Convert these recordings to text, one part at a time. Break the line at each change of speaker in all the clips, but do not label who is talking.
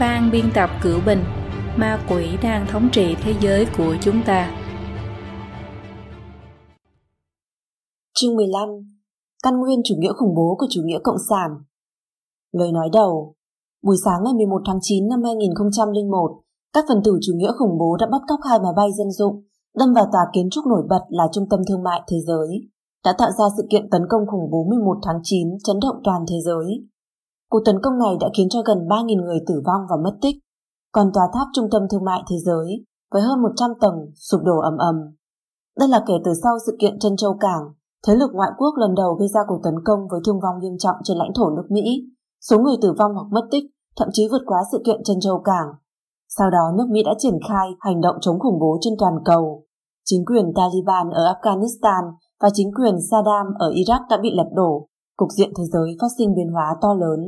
ban biên tập cửu bình, ma quỷ đang thống trị thế giới của chúng ta.
Chương 15 Căn nguyên chủ nghĩa khủng bố của chủ nghĩa cộng sản Lời nói đầu Buổi sáng ngày 11 tháng 9 năm 2001, các phần tử chủ nghĩa khủng bố đã bắt cóc hai máy bay dân dụng, đâm vào tòa kiến trúc nổi bật là Trung tâm Thương mại Thế giới, đã tạo ra sự kiện tấn công khủng bố 11 tháng 9 chấn động toàn thế giới. Cuộc tấn công này đã khiến cho gần 3.000 người tử vong và mất tích, còn tòa tháp Trung tâm Thương mại Thế giới với hơn 100 tầng sụp đổ ầm ầm. Đây là kể từ sau sự kiện Trân Châu Cảng, thế lực ngoại quốc lần đầu gây ra cuộc tấn công với thương vong nghiêm trọng trên lãnh thổ nước Mỹ. Số người tử vong hoặc mất tích thậm chí vượt quá sự kiện Trân Châu Cảng. Sau đó nước Mỹ đã triển khai hành động chống khủng bố trên toàn cầu. Chính quyền Taliban ở Afghanistan và chính quyền Saddam ở Iraq đã bị lật đổ, cục diện thế giới phát sinh biến hóa to lớn.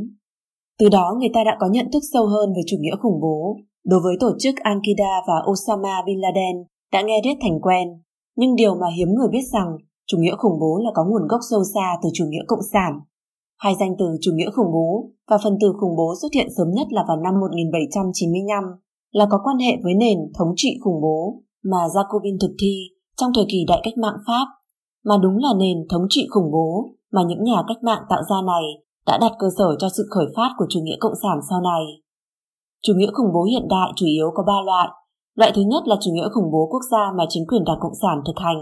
Từ đó người ta đã có nhận thức sâu hơn về chủ nghĩa khủng bố. Đối với tổ chức Al-Qaeda và Osama Bin Laden đã nghe rất thành quen, nhưng điều mà hiếm người biết rằng chủ nghĩa khủng bố là có nguồn gốc sâu xa từ chủ nghĩa cộng sản. Hai danh từ chủ nghĩa khủng bố và phần từ khủng bố xuất hiện sớm nhất là vào năm 1795, là có quan hệ với nền thống trị khủng bố mà Jacobin thực thi trong thời kỳ đại cách mạng Pháp, mà đúng là nền thống trị khủng bố mà những nhà cách mạng tạo ra này đã đặt cơ sở cho sự khởi phát của chủ nghĩa cộng sản sau này. Chủ nghĩa khủng bố hiện đại chủ yếu có ba loại. Loại thứ nhất là chủ nghĩa khủng bố quốc gia mà chính quyền Đảng Cộng sản thực hành.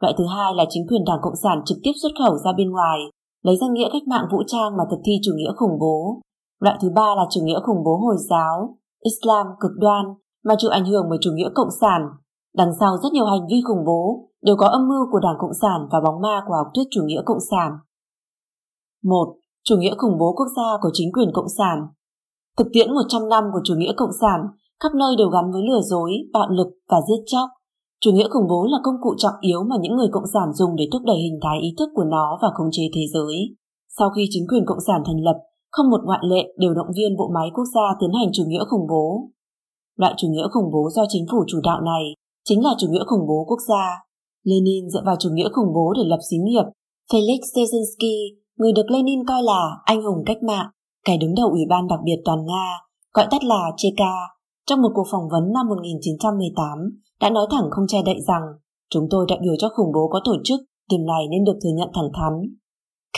Loại thứ hai là chính quyền Đảng Cộng sản trực tiếp xuất khẩu ra bên ngoài, lấy danh nghĩa cách mạng vũ trang mà thực thi chủ nghĩa khủng bố. Loại thứ ba là chủ nghĩa khủng bố Hồi giáo, Islam cực đoan mà chịu ảnh hưởng bởi chủ nghĩa cộng sản. Đằng sau rất nhiều hành vi khủng bố đều có âm mưu của Đảng Cộng sản và bóng ma của học thuyết chủ nghĩa cộng sản. 1. Chủ nghĩa khủng bố quốc gia của chính quyền cộng sản Thực tiễn 100 năm của chủ nghĩa cộng sản khắp nơi đều gắn với lừa dối, bạo lực và giết chóc. Chủ nghĩa khủng bố là công cụ trọng yếu mà những người cộng sản dùng để thúc đẩy hình thái ý thức của nó và khống chế thế giới. Sau khi chính quyền cộng sản thành lập, không một ngoại lệ đều động viên bộ máy quốc gia tiến hành chủ nghĩa khủng bố. Loại chủ nghĩa khủng bố do chính phủ chủ đạo này chính là chủ nghĩa khủng bố quốc gia. Lenin dựa vào chủ nghĩa khủng bố để lập xí nghiệp. Felix Dzerzhinsky, người được Lenin coi là anh hùng cách mạng, kẻ đứng đầu Ủy ban đặc biệt toàn Nga, gọi tắt là Cheka, trong một cuộc phỏng vấn năm 1918 đã nói thẳng không che đậy rằng chúng tôi đại biểu cho khủng bố có tổ chức, điểm này nên được thừa nhận thẳng thắn.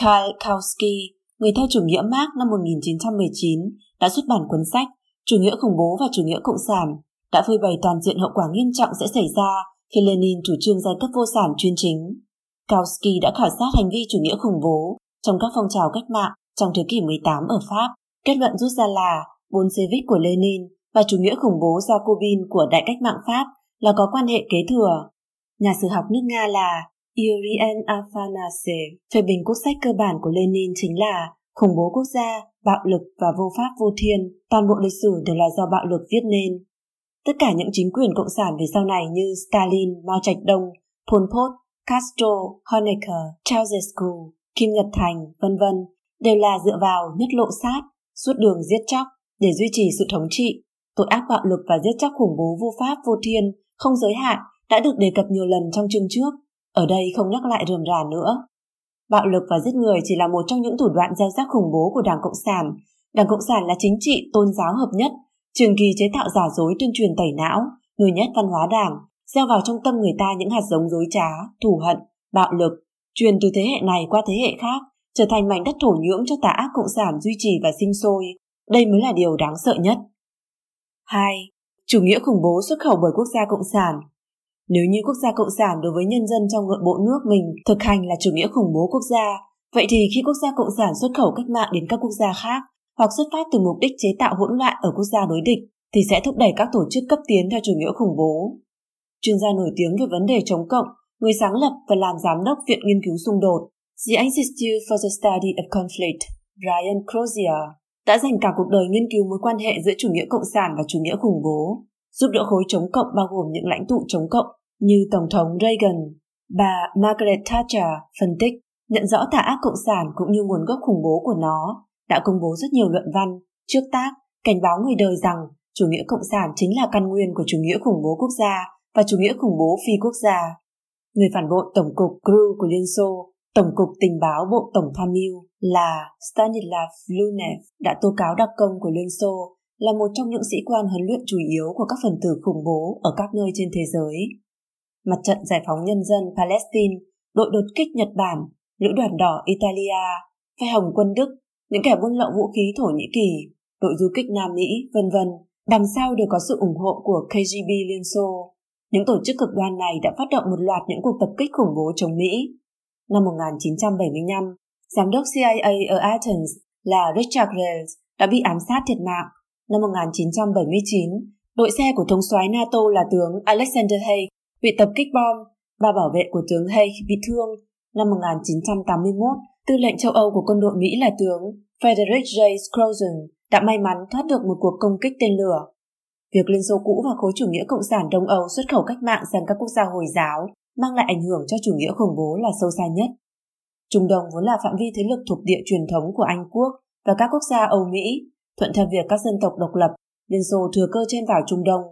Karl Kautsky, người theo chủ nghĩa Marx năm 1919, đã xuất bản cuốn sách Chủ nghĩa khủng bố và chủ nghĩa cộng sản, đã phơi bày toàn diện hậu quả nghiêm trọng sẽ xảy ra khi Lenin chủ trương giai cấp vô sản chuyên chính. Kautsky đã khảo sát hành vi chủ nghĩa khủng bố trong các phong trào cách mạng trong thế kỷ 18 ở Pháp. Kết luận rút ra là Bolshevik của Lenin và chủ nghĩa khủng bố Jacobin của đại cách mạng Pháp là có quan hệ kế thừa. Nhà sử học nước Nga là Yurian Afanasyev phê bình quốc sách cơ bản của Lenin chính là khủng bố quốc gia, bạo lực và vô pháp vô thiên, toàn bộ lịch sử đều là do bạo lực viết nên. Tất cả những chính quyền cộng sản về sau này như Stalin, Mao Trạch Đông, Pol Pot, Castro, Honecker, Ceausescu, Kim Nhật Thành, vân vân đều là dựa vào nhất lộ sát, suốt đường giết chóc để duy trì sự thống trị. Tội ác bạo lực và giết chóc khủng bố vô pháp vô thiên, không giới hạn đã được đề cập nhiều lần trong chương trước. Ở đây không nhắc lại rườm rà nữa. Bạo lực và giết người chỉ là một trong những thủ đoạn gieo rắc khủng bố của Đảng Cộng sản. Đảng Cộng sản là chính trị tôn giáo hợp nhất, trường kỳ chế tạo giả dối tuyên truyền tẩy não, nuôi nhét văn hóa đảng, gieo vào trong tâm người ta những hạt giống dối trá, thù hận, bạo lực, truyền từ thế hệ này qua thế hệ khác, trở thành mảnh đất thổ nhưỡng cho tà ác cộng sản duy trì và sinh sôi. Đây mới là điều đáng sợ nhất. 2. Chủ nghĩa khủng bố xuất khẩu bởi quốc gia cộng sản Nếu như quốc gia cộng sản đối với nhân dân trong nội bộ nước mình thực hành là chủ nghĩa khủng bố quốc gia, vậy thì khi quốc gia cộng sản xuất khẩu cách mạng đến các quốc gia khác hoặc xuất phát từ mục đích chế tạo hỗn loạn ở quốc gia đối địch thì sẽ thúc đẩy các tổ chức cấp tiến theo chủ nghĩa khủng bố. Chuyên gia nổi tiếng về vấn đề chống cộng, người sáng lập và làm giám đốc Viện Nghiên cứu xung đột The Institute for the Study of Conflict, Brian Crozier, đã dành cả cuộc đời nghiên cứu mối quan hệ giữa chủ nghĩa cộng sản và chủ nghĩa khủng bố, giúp đỡ khối chống cộng bao gồm những lãnh tụ chống cộng như Tổng thống Reagan, bà Margaret Thatcher phân tích, nhận rõ tà ác cộng sản cũng như nguồn gốc khủng bố của nó, đã công bố rất nhiều luận văn, trước tác, cảnh báo người đời rằng chủ nghĩa cộng sản chính là căn nguyên của chủ nghĩa khủng bố quốc gia và chủ nghĩa khủng bố phi quốc gia. Người phản bội Tổng cục GRU của Liên Xô Tổng cục Tình báo Bộ Tổng tham mưu là Stanislav Lunev đã tố cáo đặc công của Liên Xô là một trong những sĩ quan huấn luyện chủ yếu của các phần tử khủng bố ở các nơi trên thế giới. Mặt trận giải phóng nhân dân Palestine, đội đột kích Nhật Bản, lữ đoàn đỏ Italia, phe hồng quân Đức, những kẻ buôn lậu vũ khí Thổ Nhĩ Kỳ, đội du kích Nam Mỹ, vân vân, đằng sau đều có sự ủng hộ của KGB Liên Xô. Những tổ chức cực đoan này đã phát động một loạt những cuộc tập kích khủng bố chống Mỹ. Năm 1975, giám đốc CIA ở Athens là Richard Rales đã bị ám sát thiệt mạng. Năm 1979, đội xe của thống soái NATO là tướng Alexander Haig bị tập kích bom và bảo vệ của tướng Haig bị thương. Năm 1981, tư lệnh châu Âu của quân đội Mỹ là tướng Frederick J. Scrozen đã may mắn thoát được một cuộc công kích tên lửa. Việc Liên Xô cũ và khối chủ nghĩa cộng sản Đông Âu xuất khẩu cách mạng sang các quốc gia Hồi giáo mang lại ảnh hưởng cho chủ nghĩa khủng bố là sâu xa nhất. Trung Đông vốn là phạm vi thế lực thuộc địa truyền thống của Anh quốc và các quốc gia Âu Mỹ, thuận theo việc các dân tộc độc lập, Liên Xô thừa cơ trên vào Trung Đông.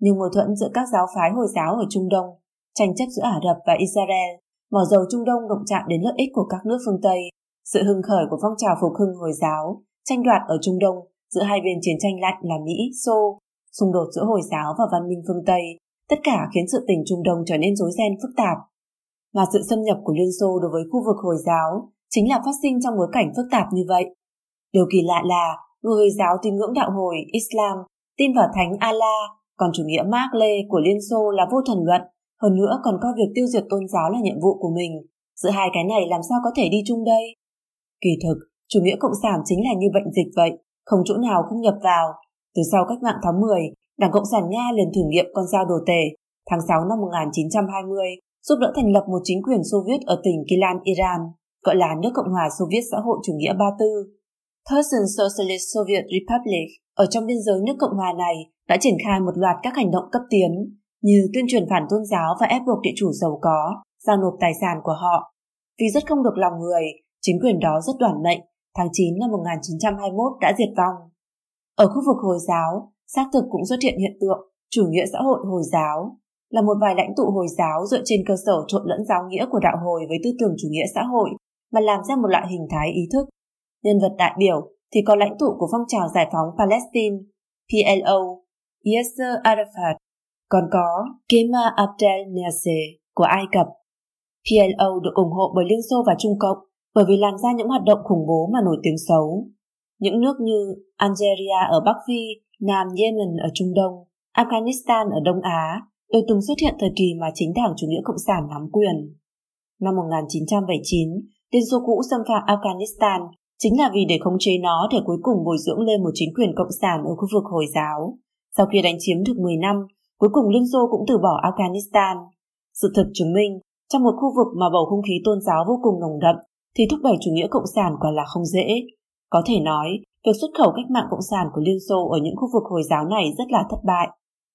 Nhưng mâu thuẫn giữa các giáo phái Hồi giáo ở Trung Đông, tranh chấp giữa Ả Rập và Israel, mỏ dầu Trung Đông động chạm đến lợi ích của các nước phương Tây, sự hưng khởi của phong trào phục hưng Hồi giáo, tranh đoạt ở Trung Đông giữa hai bên chiến tranh lạnh là Mỹ, Xô, xung đột giữa Hồi giáo và văn minh phương Tây, tất cả khiến sự tình Trung Đông trở nên rối ren phức tạp. Mà sự xâm nhập của Liên Xô đối với khu vực Hồi giáo chính là phát sinh trong bối cảnh phức tạp như vậy. Điều kỳ lạ là người Hồi giáo tín ngưỡng đạo hồi Islam tin vào Thánh Allah, còn chủ nghĩa Mark Lê của Liên Xô là vô thần luận, hơn nữa còn coi việc tiêu diệt tôn giáo là nhiệm vụ của mình. Giữa hai cái này làm sao có thể đi chung đây? Kỳ thực, chủ nghĩa cộng sản chính là như bệnh dịch vậy, không chỗ nào không nhập vào. Từ sau cách mạng tháng 10, Đảng Cộng sản Nga liền thử nghiệm con dao đồ tể. Tháng 6 năm 1920, giúp đỡ thành lập một chính quyền Xô Viết ở tỉnh Kilan, Iran, gọi là nước Cộng hòa Xô Viết xã hội chủ nghĩa Ba Tư. Person Socialist Soviet Republic ở trong biên giới nước Cộng hòa này đã triển khai một loạt các hành động cấp tiến như tuyên truyền phản tôn giáo và ép buộc địa chủ giàu có giao nộp tài sản của họ. Vì rất không được lòng người, chính quyền đó rất đoàn mệnh, tháng 9 năm 1921 đã diệt vong. Ở khu vực Hồi giáo, xác thực cũng xuất hiện hiện tượng chủ nghĩa xã hội Hồi giáo là một vài lãnh tụ Hồi giáo dựa trên cơ sở trộn lẫn giáo nghĩa của đạo Hồi với tư tưởng chủ nghĩa xã hội mà làm ra một loại hình thái ý thức. Nhân vật đại biểu thì có lãnh tụ của phong trào giải phóng Palestine, PLO, Yasser Arafat, còn có Kemal Abdel Nasser của Ai Cập. PLO được ủng hộ bởi Liên Xô và Trung Cộng bởi vì làm ra những hoạt động khủng bố mà nổi tiếng xấu. Những nước như Algeria ở Bắc Phi, Nam Yemen ở Trung Đông, Afghanistan ở Đông Á đều từng xuất hiện thời kỳ mà chính đảng chủ nghĩa cộng sản nắm quyền. Năm 1979, Liên Xô cũ xâm phạm Afghanistan chính là vì để khống chế nó để cuối cùng bồi dưỡng lên một chính quyền cộng sản ở khu vực Hồi giáo. Sau khi đánh chiếm được 10 năm, cuối cùng Liên Xô cũng từ bỏ Afghanistan. Sự thực chứng minh, trong một khu vực mà bầu không khí tôn giáo vô cùng nồng đậm, thì thúc đẩy chủ nghĩa cộng sản quả là không dễ. Có thể nói, việc xuất khẩu cách mạng cộng sản của Liên Xô ở những khu vực Hồi giáo này rất là thất bại.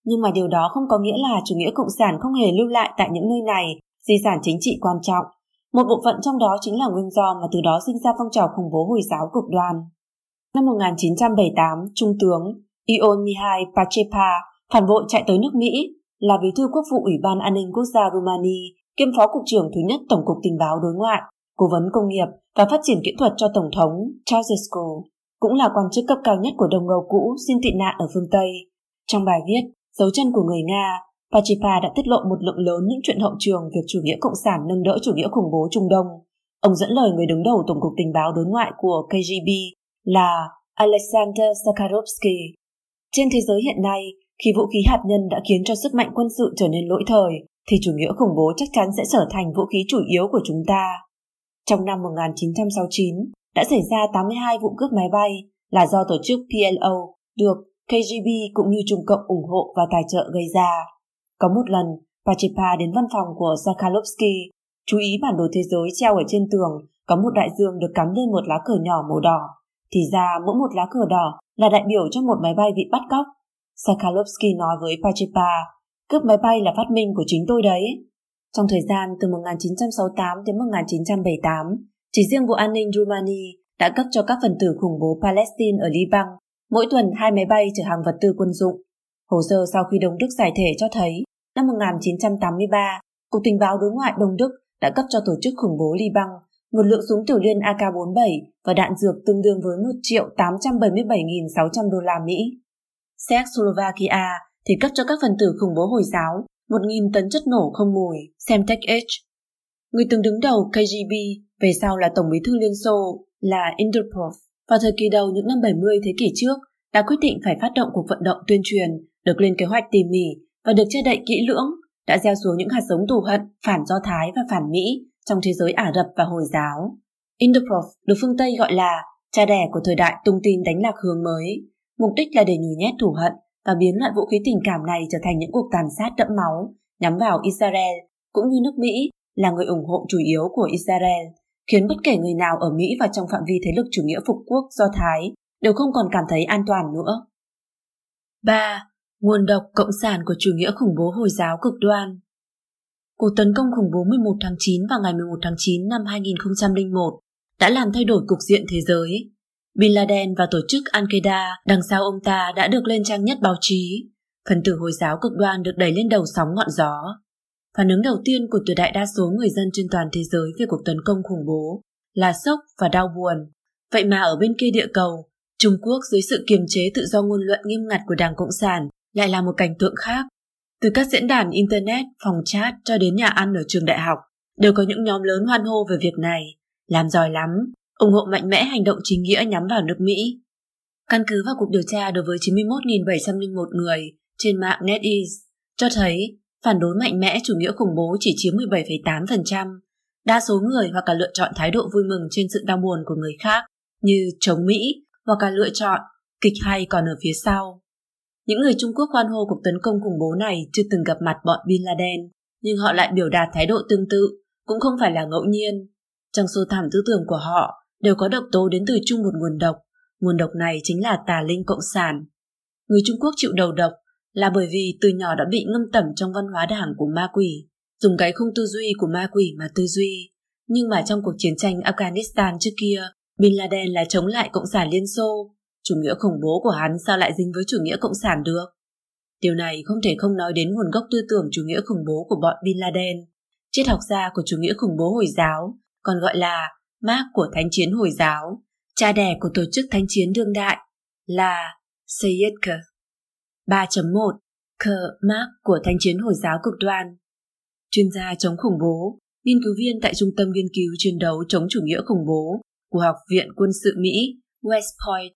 Nhưng mà điều đó không có nghĩa là chủ nghĩa cộng sản không hề lưu lại tại những nơi này di sản chính trị quan trọng. Một bộ phận trong đó chính là nguyên do mà từ đó sinh ra phong trào khủng bố Hồi giáo cực đoan. Năm 1978, Trung tướng Ion Mihai Pacepa phản bội chạy tới nước Mỹ, là bí thư quốc vụ Ủy ban An ninh Quốc gia Rumani, kiêm phó cục trưởng thứ nhất Tổng cục Tình báo đối ngoại, cố vấn công nghiệp và phát triển kỹ thuật cho Tổng thống Ceausescu, cũng là quan chức cấp cao nhất của đồng Âu cũ xin tị nạn ở phương Tây. Trong bài viết Dấu chân của người Nga, Pachipa đã tiết lộ một lượng lớn những chuyện hậu trường việc chủ nghĩa cộng sản nâng đỡ chủ nghĩa khủng bố Trung Đông. Ông dẫn lời người đứng đầu Tổng cục Tình báo đối ngoại của KGB là Alexander Sakharovsky. Trên thế giới hiện nay, khi vũ khí hạt nhân đã khiến cho sức mạnh quân sự trở nên lỗi thời, thì chủ nghĩa khủng bố chắc chắn sẽ trở thành vũ khí chủ yếu của chúng ta. Trong năm 1969, đã xảy ra 82 vụ cướp máy bay là do tổ chức PLO được KGB cũng như Trung Cộng ủng hộ và tài trợ gây ra. Có một lần, Pachipa đến văn phòng của Sakhalovsky, chú ý bản đồ thế giới treo ở trên tường có một đại dương được cắm lên một lá cờ nhỏ màu đỏ. Thì ra mỗi một lá cờ đỏ là đại biểu cho một máy bay bị bắt cóc. Sakhalovsky nói với Pachipa, cướp máy bay là phát minh của chính tôi đấy. Trong thời gian từ 1968 đến 1978, chỉ riêng Bộ An ninh Rumani đã cấp cho các phần tử khủng bố Palestine ở Liban mỗi tuần hai máy bay chở hàng vật tư quân dụng. Hồ sơ sau khi Đông Đức giải thể cho thấy, năm 1983, Cục Tình báo Đối ngoại Đông Đức đã cấp cho tổ chức khủng bố Liban một lượng súng tiểu liên AK-47 và đạn dược tương đương với 1 triệu 877.600 đô la Mỹ. Czechoslovakia thì cấp cho các phần tử khủng bố Hồi giáo 1.000 tấn chất nổ không mùi, Semtech H. Người từng đứng đầu KGB, về sau là Tổng bí thư Liên Xô, là Interpol, vào thời kỳ đầu những năm 70 thế kỷ trước, đã quyết định phải phát động cuộc vận động tuyên truyền, được lên kế hoạch tỉ mỉ và được che đậy kỹ lưỡng, đã gieo xuống những hạt giống thù hận, phản Do Thái và phản Mỹ trong thế giới Ả Rập và Hồi giáo. Interpol được phương Tây gọi là cha đẻ của thời đại tung tin đánh lạc hướng mới, mục đích là để nhồi nhét thù hận và biến loại vũ khí tình cảm này trở thành những cuộc tàn sát đẫm máu nhắm vào Israel cũng như nước Mỹ là người ủng hộ chủ yếu của Israel, khiến bất kể người nào ở Mỹ và trong phạm vi thế lực chủ nghĩa phục quốc do Thái đều không còn cảm thấy an toàn nữa. 3. Nguồn độc cộng sản của chủ nghĩa khủng bố Hồi giáo cực đoan Cuộc tấn công khủng bố 11 tháng 9 vào ngày 11 tháng 9 năm 2001 đã làm thay đổi cục diện thế giới. Bin Laden và tổ chức Al-Qaeda đằng sau ông ta đã được lên trang nhất báo chí. Phần tử Hồi giáo cực đoan được đẩy lên đầu sóng ngọn gió. Phản ứng đầu tiên của tuyệt đại đa số người dân trên toàn thế giới về cuộc tấn công khủng bố là sốc và đau buồn. Vậy mà ở bên kia địa cầu, Trung Quốc dưới sự kiềm chế tự do ngôn luận nghiêm ngặt của Đảng Cộng sản lại là một cảnh tượng khác. Từ các diễn đàn Internet, phòng chat cho đến nhà ăn ở trường đại học, đều có những nhóm lớn hoan hô về việc này. Làm giỏi lắm, ủng hộ mạnh mẽ hành động chính nghĩa nhắm vào nước Mỹ. Căn cứ vào cuộc điều tra đối với 91.701 người trên mạng NetEase, cho thấy phản đối mạnh mẽ chủ nghĩa khủng bố chỉ chiếm 17,8%. Đa số người hoặc cả lựa chọn thái độ vui mừng trên sự đau buồn của người khác như chống Mỹ hoặc cả lựa chọn kịch hay còn ở phía sau. Những người Trung Quốc hoan hô cuộc tấn công khủng bố này chưa từng gặp mặt bọn Bin Laden, nhưng họ lại biểu đạt thái độ tương tự, cũng không phải là ngẫu nhiên. Trong số thảm tư tưởng của họ đều có độc tố đến từ chung một nguồn độc, nguồn độc này chính là tà linh cộng sản. Người Trung Quốc chịu đầu độc là bởi vì từ nhỏ đã bị ngâm tẩm trong văn hóa đảng của ma quỷ, dùng cái khung tư duy của ma quỷ mà tư duy. Nhưng mà trong cuộc chiến tranh Afghanistan trước kia, Bin Laden là chống lại Cộng sản Liên Xô. Chủ nghĩa khủng bố của hắn sao lại dính với chủ nghĩa Cộng sản được? Điều này không thể không nói đến nguồn gốc tư tưởng chủ nghĩa khủng bố của bọn Bin Laden. Triết học gia của chủ nghĩa khủng bố Hồi giáo, còn gọi là mác của Thánh chiến Hồi giáo, cha đẻ của tổ chức Thánh chiến đương đại, là Sayyid K. 3.1 K. Mark của Thánh chiến Hồi giáo cực đoan Chuyên gia chống khủng bố, nghiên cứu viên tại Trung tâm Nghiên cứu chiến đấu chống chủ nghĩa khủng bố của Học viện Quân sự Mỹ West Point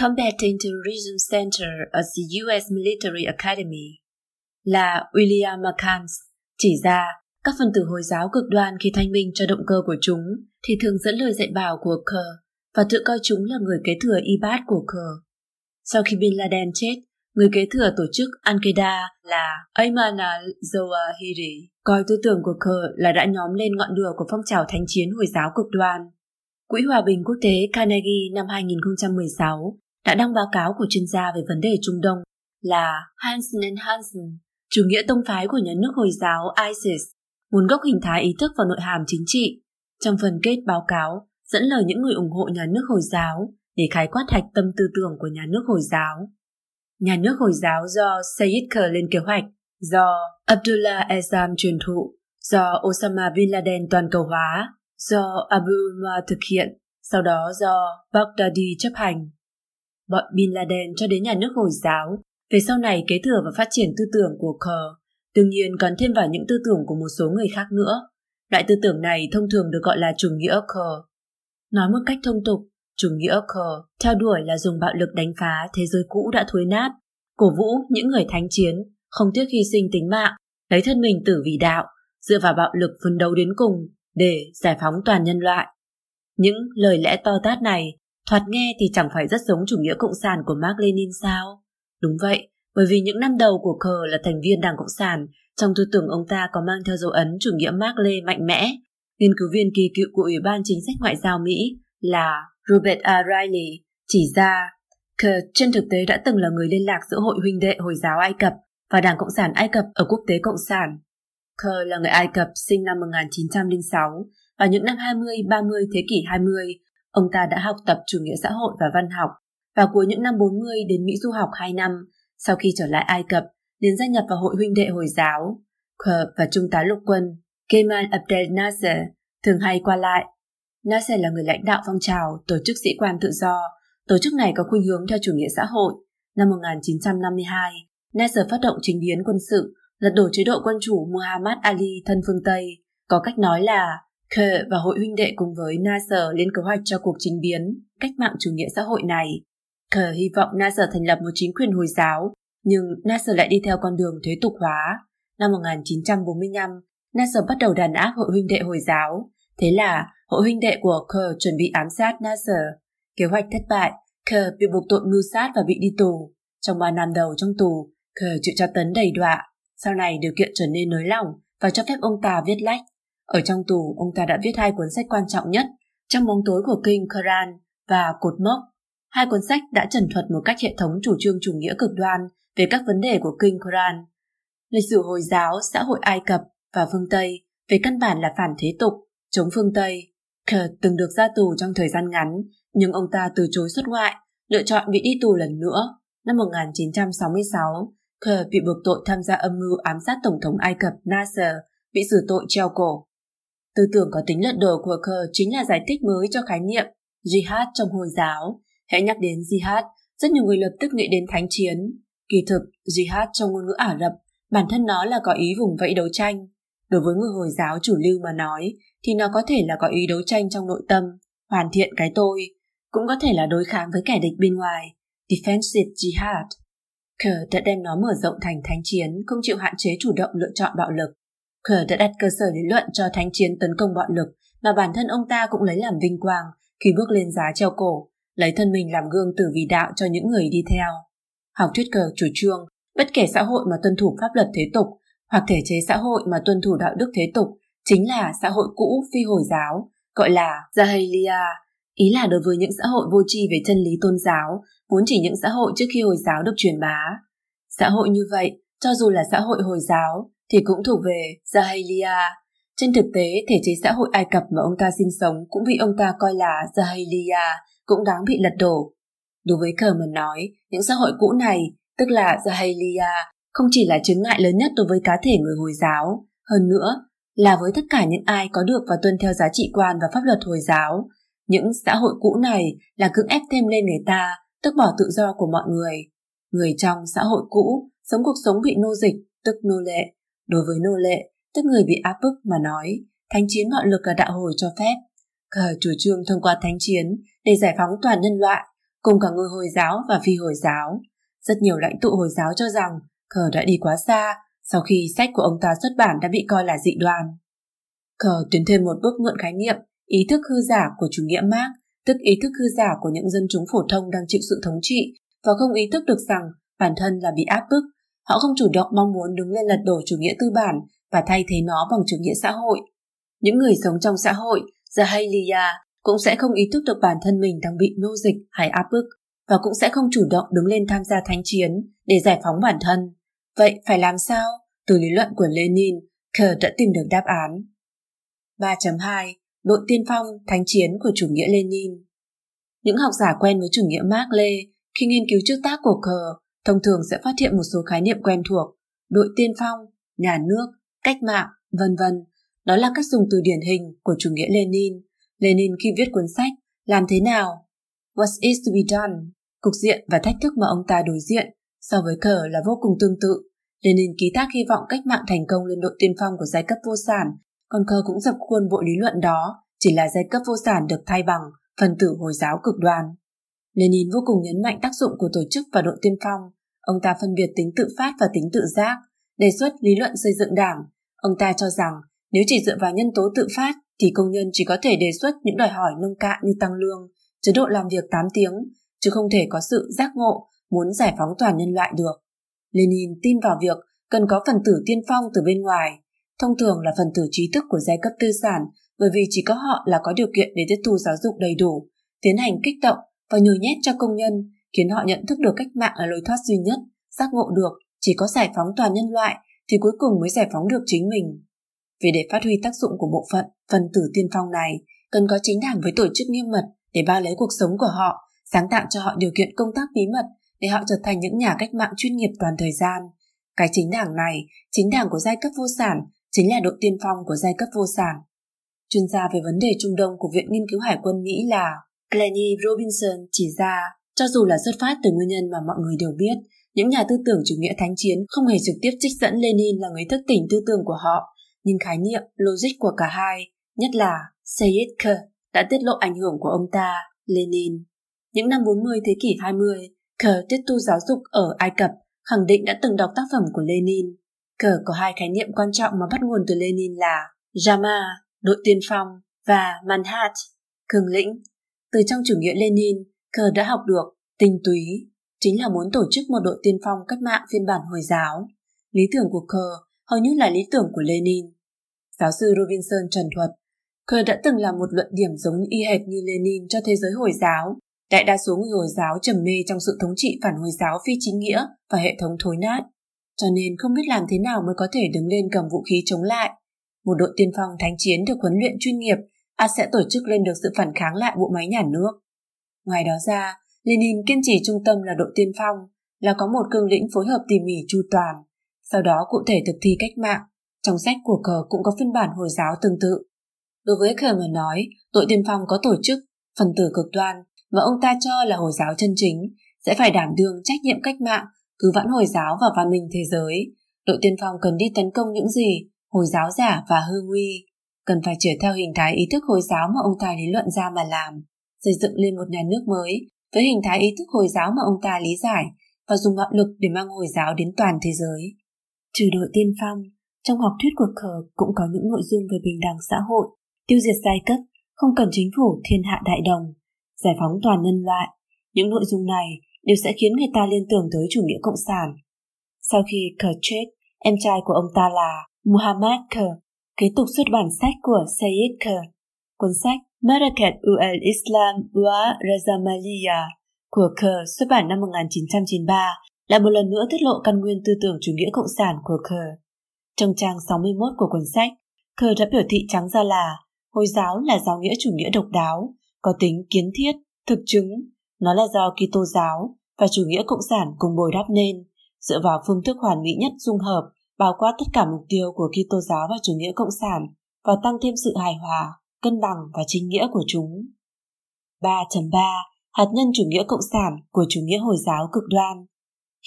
Combating Terrorism Center ở the U.S. Military Academy là William McCann chỉ ra các phần tử Hồi giáo cực đoan khi thanh minh cho động cơ của chúng thì thường dẫn lời dạy bảo của Kerr và tự coi chúng là người kế thừa y bát của Kerr. Sau khi Bin Laden chết, người kế thừa tổ chức Al-Qaeda là Ayman al-Zawahiri coi tư tưởng của Kerr là đã nhóm lên ngọn lửa của phong trào thánh chiến Hồi giáo cực đoan. Quỹ Hòa bình Quốc tế Carnegie năm 2016 đã đăng báo cáo của chuyên gia về vấn đề Trung Đông là Hansen Hansen, chủ nghĩa tông phái của nhà nước Hồi giáo ISIS, nguồn gốc hình thái ý thức và nội hàm chính trị. Trong phần kết báo cáo, dẫn lời những người ủng hộ nhà nước Hồi giáo để khái quát hạch tâm tư tưởng của nhà nước Hồi giáo. Nhà nước Hồi giáo do Sayyid Khờ lên kế hoạch, do Abdullah Azam truyền thụ, do Osama Bin Laden toàn cầu hóa, do Abu Ma thực hiện, sau đó do Baghdadi chấp hành. Bọn Bin Laden cho đến nhà nước Hồi giáo, về sau này kế thừa và phát triển tư tưởng của Khờ, đương nhiên còn thêm vào những tư tưởng của một số người khác nữa. Loại tư tưởng này thông thường được gọi là chủ nghĩa Khờ. Nói một cách thông tục, chủ nghĩa Khờ theo đuổi là dùng bạo lực đánh phá thế giới cũ đã thối nát, cổ vũ những người thánh chiến, không tiếc hy sinh tính mạng, lấy thân mình tử vì đạo, dựa vào bạo lực phấn đấu đến cùng để giải phóng toàn nhân loại. Những lời lẽ to tát này thoạt nghe thì chẳng phải rất giống chủ nghĩa cộng sản của Mark Lenin sao? Đúng vậy, bởi vì những năm đầu của Cờ là thành viên Đảng Cộng sản, trong tư tưởng ông ta có mang theo dấu ấn chủ nghĩa Mark Lê mạnh mẽ. Nghiên cứu viên kỳ cựu của Ủy ban Chính sách Ngoại giao Mỹ là Robert A. Riley chỉ ra Cờ trên thực tế đã từng là người liên lạc giữa Hội huynh đệ Hồi giáo Ai Cập và Đảng Cộng sản Ai Cập ở quốc tế Cộng sản. Kerr là người Ai Cập sinh năm 1906 và những năm 20-30 thế kỷ 20, ông ta đã học tập chủ nghĩa xã hội và văn học và cuối những năm 40 đến Mỹ du học 2 năm sau khi trở lại Ai Cập đến gia nhập vào Hội huynh đệ Hồi giáo. Khờ và Trung tá lục quân Kemal Abdel Nasser thường hay qua lại. Nasser là người lãnh đạo phong trào tổ chức sĩ quan tự do. Tổ chức này có khuynh hướng theo chủ nghĩa xã hội, Năm 1952, Nasser phát động chính biến quân sự, lật đổ chế độ quân chủ Muhammad Ali thân phương Tây. Có cách nói là Kerr và hội huynh đệ cùng với Nasser lên kế hoạch cho cuộc chính biến, cách mạng chủ nghĩa xã hội này. Khờ hy vọng Nasser thành lập một chính quyền Hồi giáo, nhưng Nasser lại đi theo con đường thế tục hóa. Năm 1945, Nasser bắt đầu đàn áp hội huynh đệ Hồi giáo. Thế là hội huynh đệ của Khờ chuẩn bị ám sát Nasser. Kế hoạch thất bại, Khờ bị buộc tội mưu sát và bị đi tù. Trong 3 năm đầu trong tù, Khờ chịu tra tấn đầy đọa. Sau này điều kiện trở nên nới lỏng và cho phép ông ta viết lách. Ở trong tù, ông ta đã viết hai cuốn sách quan trọng nhất trong bóng tối của kinh Quran và Cột Mốc. Hai cuốn sách đã trần thuật một cách hệ thống chủ trương chủ nghĩa cực đoan về các vấn đề của kinh Quran. Lịch sử Hồi giáo, xã hội Ai Cập và phương Tây về căn bản là phản thế tục, chống phương Tây. Kerr từng được ra tù trong thời gian ngắn, nhưng ông ta từ chối xuất ngoại, lựa chọn bị đi tù lần nữa. Năm 1966, Kerr bị buộc tội tham gia âm mưu ám sát Tổng thống Ai Cập Nasser, bị xử tội treo cổ. Tư tưởng có tính lật đổ của Kerr chính là giải thích mới cho khái niệm jihad trong Hồi giáo. Hãy nhắc đến jihad, rất nhiều người lập tức nghĩ đến thánh chiến. Kỳ thực, jihad trong ngôn ngữ Ả Rập, bản thân nó là có ý vùng vẫy đấu tranh. Đối với người Hồi giáo chủ lưu mà nói, thì nó có thể là có ý đấu tranh trong nội tâm, hoàn thiện cái tôi, cũng có thể là đối kháng với kẻ địch bên ngoài, defensive jihad. Kerr đã đem nó mở rộng thành thánh chiến, không chịu hạn chế chủ động lựa chọn bạo lực. Kerr đã đặt cơ sở lý luận cho thánh chiến tấn công bạo lực mà bản thân ông ta cũng lấy làm vinh quang khi bước lên giá treo cổ, lấy thân mình làm gương tử vì đạo cho những người đi theo. Học thuyết cờ chủ trương, bất kể xã hội mà tuân thủ pháp luật thế tục hoặc thể chế xã hội mà tuân thủ đạo đức thế tục chính là xã hội cũ phi Hồi giáo, gọi là Jahiliya, ý là đối với những xã hội vô tri về chân lý tôn giáo, vốn chỉ những xã hội trước khi Hồi giáo được truyền bá. Xã hội như vậy, cho dù là xã hội Hồi giáo, thì cũng thuộc về Jahiliya. Trên thực tế, thể chế xã hội Ai Cập mà ông ta sinh sống cũng bị ông ta coi là Jahiliya, cũng đáng bị lật đổ. Đối với Kerman nói, những xã hội cũ này, tức là Jahiliya, không chỉ là chứng ngại lớn nhất đối với cá thể người Hồi giáo, hơn nữa là với tất cả những ai có được và tuân theo giá trị quan và pháp luật Hồi giáo. Những xã hội cũ này là cưỡng ép thêm lên người ta, tức bỏ tự do của mọi người. Người trong xã hội cũ sống cuộc sống bị nô dịch, tức nô lệ. Đối với nô lệ, tức người bị áp bức mà nói, thánh chiến bạo lực là đạo hồi cho phép. Cờ chủ trương thông qua thánh chiến để giải phóng toàn nhân loại, cùng cả người Hồi giáo và phi Hồi giáo. Rất nhiều lãnh tụ Hồi giáo cho rằng Cờ đã đi quá xa sau khi sách của ông ta xuất bản đã bị coi là dị đoan. Cờ tiến thêm một bước mượn khái niệm ý thức hư giả của chủ nghĩa Marx, tức ý thức hư giả của những dân chúng phổ thông đang chịu sự thống trị và không ý thức được rằng bản thân là bị áp bức. Họ không chủ động mong muốn đứng lên lật đổ chủ nghĩa tư bản và thay thế nó bằng chủ nghĩa xã hội. Những người sống trong xã hội, Jahiliya, cũng sẽ không ý thức được bản thân mình đang bị nô dịch hay áp bức và cũng sẽ không chủ động đứng lên tham gia thánh chiến để giải phóng bản thân. Vậy phải làm sao? Từ lý luận của Lenin, Kerr đã tìm được đáp án. 3.2. Đội tiên phong thánh chiến của chủ nghĩa Lenin Những học giả quen với chủ nghĩa Mark Lê khi nghiên cứu trước tác của Kerr thông thường sẽ phát hiện một số khái niệm quen thuộc, đội tiên phong, nhà nước, cách mạng, vân vân. Đó là cách dùng từ điển hình của chủ nghĩa Lenin. Lenin khi viết cuốn sách Làm thế nào? What is to be done? Cục diện và thách thức mà ông ta đối diện so với cờ là vô cùng tương tự. Lenin ký thác hy vọng cách mạng thành công lên đội tiên phong của giai cấp vô sản, còn cờ cũng dập khuôn bộ lý luận đó, chỉ là giai cấp vô sản được thay bằng phần tử Hồi giáo cực đoan. Lenin vô cùng nhấn mạnh tác dụng của tổ chức và đội tiên phong. Ông ta phân biệt tính tự phát và tính tự giác, đề xuất lý luận xây dựng đảng. Ông ta cho rằng nếu chỉ dựa vào nhân tố tự phát thì công nhân chỉ có thể đề xuất những đòi hỏi nông cạn như tăng lương, chế độ làm việc 8 tiếng, chứ không thể có sự giác ngộ muốn giải phóng toàn nhân loại được. Lenin tin vào việc cần có phần tử tiên phong từ bên ngoài, thông thường là phần tử trí thức của giai cấp tư sản bởi vì chỉ có họ là có điều kiện để tiếp thu giáo dục đầy đủ, tiến hành kích động và nhồi nhét cho công nhân, khiến họ nhận thức được cách mạng là lối thoát duy nhất, giác ngộ được chỉ có giải phóng toàn nhân loại thì cuối cùng mới giải phóng được chính mình. Vì để phát huy tác dụng của bộ phận phần tử tiên phong này, cần có chính đảng với tổ chức nghiêm mật để bao lấy cuộc sống của họ, sáng tạo cho họ điều kiện công tác bí mật để họ trở thành những nhà cách mạng chuyên nghiệp toàn thời gian. Cái chính đảng này, chính đảng của giai cấp vô sản, chính là đội tiên phong của giai cấp vô sản. Chuyên gia về vấn đề Trung Đông của Viện Nghiên cứu Hải quân Mỹ là Glennie Robinson chỉ ra Cho dù là xuất phát từ nguyên nhân mà mọi người đều biết, những nhà tư tưởng chủ nghĩa thánh chiến không hề trực tiếp trích dẫn Lenin là người thức tỉnh tư tưởng của họ, nhưng khái niệm, logic của cả hai, nhất là Seyitker, đã tiết lộ ảnh hưởng của ông ta, Lenin. Những năm 40 thế kỷ 20, Kerr tiếp tu giáo dục ở Ai Cập, khẳng định đã từng đọc tác phẩm của Lenin. Kerr có hai khái niệm quan trọng mà bắt nguồn từ Lenin là Jama đội tiên phong, và Manhat, cường lĩnh. Từ trong chủ nghĩa Lenin, Kerr đã học được tinh túy, chính là muốn tổ chức một đội tiên phong cách mạng phiên bản Hồi giáo. Lý tưởng của Kerr hầu như là lý tưởng của Lenin. Giáo sư Robinson trần thuật, Kerr đã từng là một luận điểm giống y hệt như Lenin cho thế giới Hồi giáo. Đại đa số người Hồi giáo trầm mê trong sự thống trị phản Hồi giáo phi chính nghĩa và hệ thống thối nát, cho nên không biết làm thế nào mới có thể đứng lên cầm vũ khí chống lại. Một đội tiên phong thánh chiến được huấn luyện chuyên nghiệp A sẽ tổ chức lên được sự phản kháng lại bộ máy nhà nước. Ngoài đó ra, Lenin kiên trì trung tâm là đội tiên phong, là có một cương lĩnh phối hợp tỉ mỉ chu toàn, sau đó cụ thể thực thi cách mạng. Trong sách của cờ cũng có phiên bản Hồi giáo tương tự. Đối với cờ mà nói, đội tiên phong có tổ chức, phần tử cực đoan mà ông ta cho là Hồi giáo chân chính sẽ phải đảm đương trách nhiệm cách mạng, cứu vãn Hồi giáo và văn minh thế giới. Đội tiên phong cần đi tấn công những gì Hồi giáo giả và hư nguy cần phải trở theo hình thái ý thức Hồi giáo mà ông ta lý luận ra mà làm, xây dựng lên một nhà nước mới với hình thái ý thức Hồi giáo mà ông ta lý giải và dùng bạo lực để mang Hồi giáo đến toàn thế giới. Trừ đội tiên phong, trong học thuyết của Khờ cũng có những nội dung về bình đẳng xã hội, tiêu diệt giai cấp, không cần chính phủ thiên hạ đại đồng, giải phóng toàn nhân loại. Những nội dung này đều sẽ khiến người ta liên tưởng tới chủ nghĩa cộng sản. Sau khi Khờ chết, em trai của ông ta là Muhammad Khờ kế tục xuất bản sách của Sayyid Kerr. Cuốn sách Marakat ul Islam wa Razamaliya của Kerr xuất bản năm 1993 là một lần nữa tiết lộ căn nguyên tư tưởng chủ nghĩa cộng sản của Kerr. Trong trang 61 của cuốn sách, Kerr đã biểu thị trắng ra là Hồi giáo là giáo nghĩa chủ nghĩa độc đáo, có tính kiến thiết, thực chứng. Nó là do Kitô giáo và chủ nghĩa cộng sản cùng bồi đắp nên, dựa vào phương thức hoàn mỹ nhất dung hợp bao quát tất cả mục tiêu của Kitô giáo và chủ nghĩa cộng sản và tăng thêm sự hài hòa, cân bằng và chính nghĩa của chúng. 3.3 Hạt nhân chủ nghĩa cộng sản của chủ nghĩa Hồi giáo cực đoan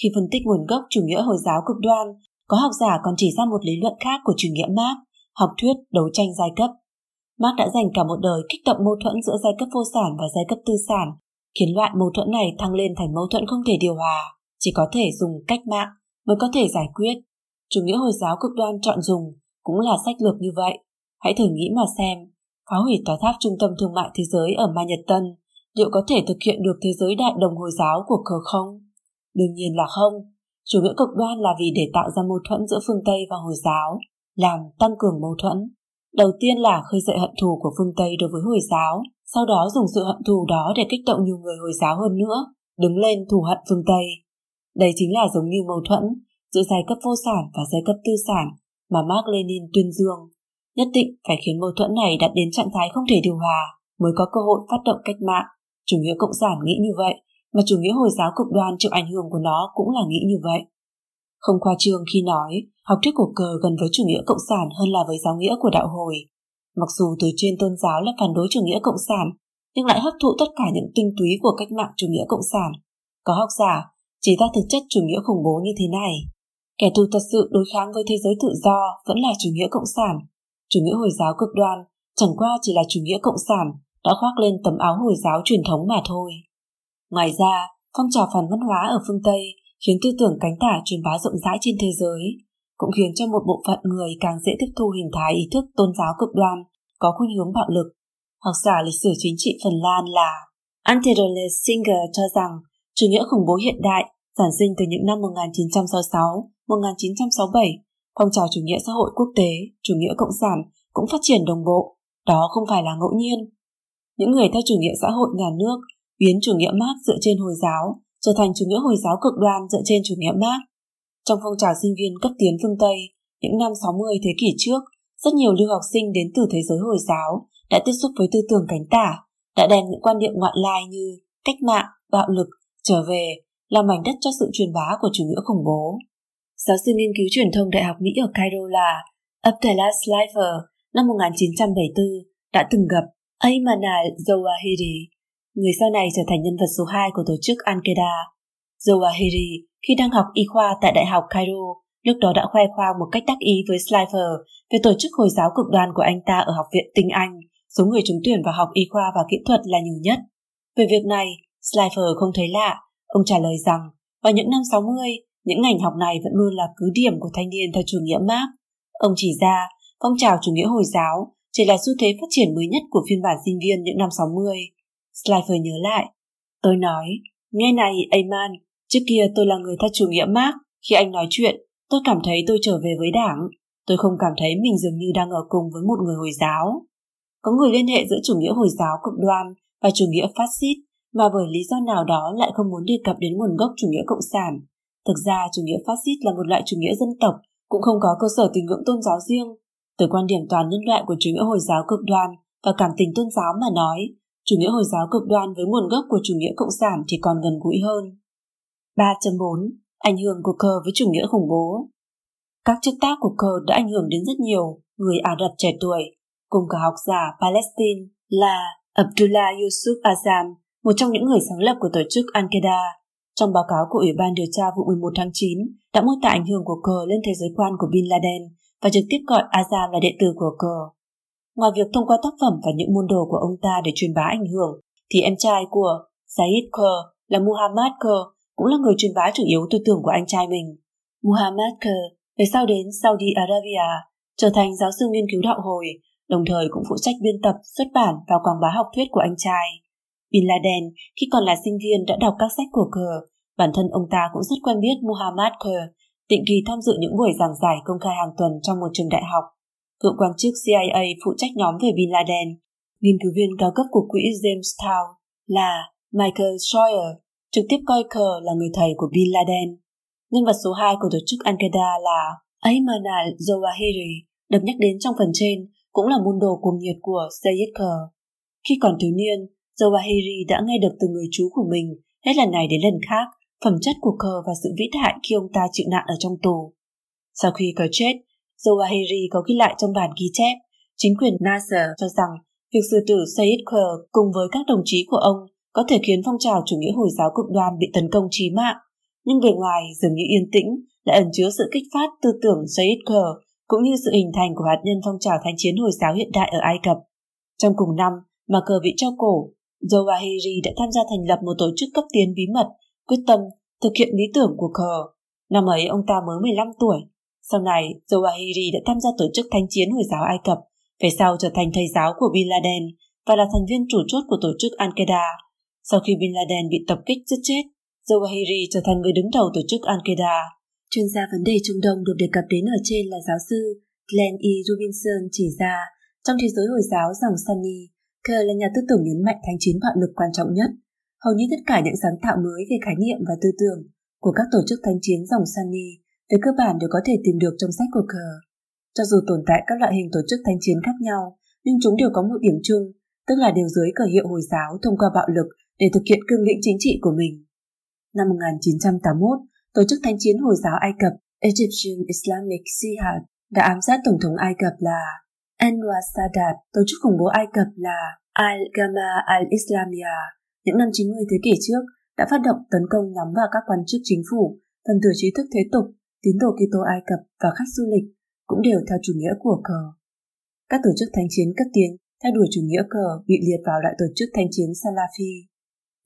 Khi phân tích nguồn gốc chủ nghĩa Hồi giáo cực đoan, có học giả còn chỉ ra một lý luận khác của chủ nghĩa Marx, học thuyết đấu tranh giai cấp. Marx đã dành cả một đời kích động mâu thuẫn giữa giai cấp vô sản và giai cấp tư sản, khiến loại mâu thuẫn này thăng lên thành mâu thuẫn không thể điều hòa, chỉ có thể dùng cách mạng mới có thể giải quyết chủ nghĩa Hồi giáo cực đoan chọn dùng cũng là sách lược như vậy. Hãy thử nghĩ mà xem, phá hủy tòa tháp trung tâm thương mại thế giới ở Ma Nhật Tân liệu có thể thực hiện được thế giới đại đồng Hồi giáo của cờ không? Đương nhiên là không. Chủ nghĩa cực đoan là vì để tạo ra mâu thuẫn giữa phương Tây và Hồi giáo, làm tăng cường mâu thuẫn. Đầu tiên là khơi dậy hận thù của phương Tây đối với Hồi giáo, sau đó dùng sự hận thù đó để kích động nhiều người Hồi giáo hơn nữa, đứng lên thù hận phương Tây. Đây chính là giống như mâu thuẫn giữa giai cấp vô sản và giai cấp tư sản mà Mark Lenin tuyên dương. Nhất định phải khiến mâu thuẫn này đạt đến trạng thái không thể điều hòa mới có cơ hội phát động cách mạng. Chủ nghĩa cộng sản nghĩ như vậy, mà chủ nghĩa Hồi giáo cực đoan chịu ảnh hưởng của nó cũng là nghĩ như vậy. Không khoa trương khi nói, học thuyết của cờ gần với chủ nghĩa cộng sản hơn là với giáo nghĩa của đạo hồi. Mặc dù từ trên tôn giáo là phản đối chủ nghĩa cộng sản, nhưng lại hấp thụ tất cả những tinh túy của cách mạng chủ nghĩa cộng sản. Có học giả chỉ ra thực chất chủ nghĩa khủng bố như thế này. Kẻ thù thật sự đối kháng với thế giới tự do vẫn là chủ nghĩa cộng sản. Chủ nghĩa Hồi giáo cực đoan chẳng qua chỉ là chủ nghĩa cộng sản đã khoác lên tấm áo Hồi giáo truyền thống mà thôi. Ngoài ra, phong trào phản văn hóa ở phương Tây khiến tư tưởng cánh tả truyền bá rộng rãi trên thế giới, cũng khiến cho một bộ phận người càng dễ tiếp thu hình thái ý thức tôn giáo cực đoan, có khuynh hướng bạo lực. Học giả lịch sử chính trị Phần Lan là Antedole Singer cho rằng chủ nghĩa khủng bố hiện đại sản sinh từ những năm 1966 1967, phong trào chủ nghĩa xã hội quốc tế, chủ nghĩa cộng sản cũng phát triển đồng bộ, đó không phải là ngẫu nhiên. Những người theo chủ nghĩa xã hội nhà nước biến chủ nghĩa Marx dựa trên Hồi giáo trở thành chủ nghĩa Hồi giáo cực đoan dựa trên chủ nghĩa Marx. Trong phong trào sinh viên cấp tiến phương Tây, những năm 60 thế kỷ trước, rất nhiều lưu học sinh đến từ thế giới Hồi giáo đã tiếp xúc với tư tưởng cánh tả, đã đem những quan niệm ngoại lai như cách mạng, bạo lực trở về làm mảnh đất cho sự truyền bá của chủ nghĩa khủng bố. Giáo sư nghiên cứu truyền thông Đại học Mỹ ở Cairo là Abdallah Slifer năm 1974 đã từng gặp Ayman Zawahiri người sau này trở thành nhân vật số 2 của tổ chức Al-Qaeda. Zawahiri khi đang học y khoa tại Đại học Cairo, lúc đó đã khoe khoang một cách đắc ý với Slifer về tổ chức Hồi giáo cực đoan của anh ta ở Học viện Tinh Anh, số người trúng tuyển vào học y khoa và kỹ thuật là nhiều nhất. Về việc này, Slifer không thấy lạ, ông trả lời rằng vào những năm 60, những ngành học này vẫn luôn là cứ điểm của thanh niên theo chủ nghĩa Marx. Ông chỉ ra, phong trào chủ nghĩa Hồi giáo chỉ là xu thế phát triển mới nhất của phiên bản sinh viên những năm 60. Slifer nhớ lại, tôi nói, nghe này Ayman, trước kia tôi là người theo chủ nghĩa Marx, khi anh nói chuyện, tôi cảm thấy tôi trở về với đảng, tôi không cảm thấy mình dường như đang ở cùng với một người Hồi giáo. Có người liên hệ giữa chủ nghĩa Hồi giáo cực đoan và chủ nghĩa phát xít mà bởi lý do nào đó lại không muốn đề cập đến nguồn gốc chủ nghĩa cộng sản. Thực ra chủ nghĩa phát xít là một loại chủ nghĩa dân tộc, cũng không có cơ sở tín ngưỡng tôn giáo riêng. Từ quan điểm toàn nhân loại của chủ nghĩa Hồi giáo cực đoan và cảm tình tôn giáo mà nói, chủ nghĩa Hồi giáo cực đoan với nguồn gốc của chủ nghĩa cộng sản thì còn gần gũi hơn. 3.4. Ảnh hưởng của cờ với chủ nghĩa khủng bố Các chức tác của cờ đã ảnh hưởng đến rất nhiều người Ả Rập trẻ tuổi, cùng cả học giả Palestine là Abdullah Yusuf Azam, một trong những người sáng lập của tổ chức Al-Qaeda. Trong báo cáo của Ủy ban điều tra vụ 11 tháng 9 đã mô tả ảnh hưởng của cờ lên thế giới quan của Bin Laden và trực tiếp gọi Azam là đệ tử của cờ. Ngoài việc thông qua tác phẩm và những môn đồ của ông ta để truyền bá ảnh hưởng, thì em trai của Said Kerr là Muhammad Kerr cũng là người truyền bá chủ yếu tư tưởng của anh trai mình. Muhammad Kerr về sau đến Saudi Arabia, trở thành giáo sư nghiên cứu đạo hồi, đồng thời cũng phụ trách biên tập, xuất bản và quảng bá học thuyết của anh trai. Bin Laden khi còn là sinh viên đã đọc các sách của Kerr, bản thân ông ta cũng rất quen biết Muhammad Kerr, định kỳ tham dự những buổi giảng giải công khai hàng tuần trong một trường đại học. Cựu quan chức CIA phụ trách nhóm về Bin Laden, nghiên cứu viên cao cấp của quỹ Jamestown là Michael Sawyer, trực tiếp coi Kerr là người thầy của Bin Laden. Nhân vật số 2 của tổ chức Al-Qaeda là Ayman al-Zawahiri, được nhắc đến trong phần trên, cũng là môn đồ cuồng nhiệt của Sayed Kerr. Khi còn thiếu niên, Zawahiri đã nghe được từ người chú của mình hết lần này đến lần khác phẩm chất của Kerr và sự vĩ đại khi ông ta chịu nạn ở trong tù. Sau khi Kerr chết, Zawahiri có ghi lại trong bản ghi chép, chính quyền Nasser cho rằng việc xử tử Said Kerr cùng với các đồng chí của ông có thể khiến phong trào chủ nghĩa Hồi giáo cực đoan bị tấn công chí mạng, nhưng bề ngoài dường như yên tĩnh lại ẩn chứa sự kích phát tư tưởng Said Kerr cũng như sự hình thành của hạt nhân phong trào thánh chiến Hồi giáo hiện đại ở Ai Cập. Trong cùng năm mà cờ bị treo cổ, Zawahiri đã tham gia thành lập một tổ chức cấp tiến bí mật, quyết tâm thực hiện lý tưởng của cờ. Năm ấy ông ta mới 15 tuổi. Sau này, Zawahiri đã tham gia tổ chức thánh chiến Hồi giáo Ai Cập, về sau trở thành thầy giáo của Bin Laden và là thành viên chủ chốt của tổ chức Al-Qaeda. Sau khi Bin Laden bị tập kích giết chết, Zawahiri trở thành người đứng đầu tổ chức Al-Qaeda. Chuyên gia vấn đề Trung Đông được đề cập đến ở trên là giáo sư Glenn E. Robinson chỉ ra trong thế giới Hồi giáo dòng Sunni, Kerr là nhà tư tưởng nhấn mạnh thánh chiến bạo lực quan trọng nhất. Hầu như tất cả những sáng tạo mới về khái niệm và tư tưởng của các tổ chức thánh chiến dòng Sunni về cơ bản đều có thể tìm được trong sách của Kerr. Cho dù tồn tại các loại hình tổ chức thánh chiến khác nhau, nhưng chúng đều có một điểm chung, tức là đều dưới cờ hiệu Hồi giáo thông qua bạo lực để thực hiện cương lĩnh chính trị của mình. Năm 1981, tổ chức thánh chiến Hồi giáo Ai Cập Egyptian Islamic Jihad đã ám sát Tổng thống Ai Cập là Anwar Sadat, tổ chức khủng bố Ai Cập là Al-Gama al-Islamia, những năm 90 thế kỷ trước đã phát động tấn công nhắm vào các quan chức chính phủ, phần tử trí thức thế tục, tín đồ Kitô Ai Cập và khách du lịch cũng đều theo chủ nghĩa của cờ. Các tổ chức thánh chiến cấp tiến theo đuổi chủ nghĩa cờ bị liệt vào loại tổ chức thánh chiến Salafi.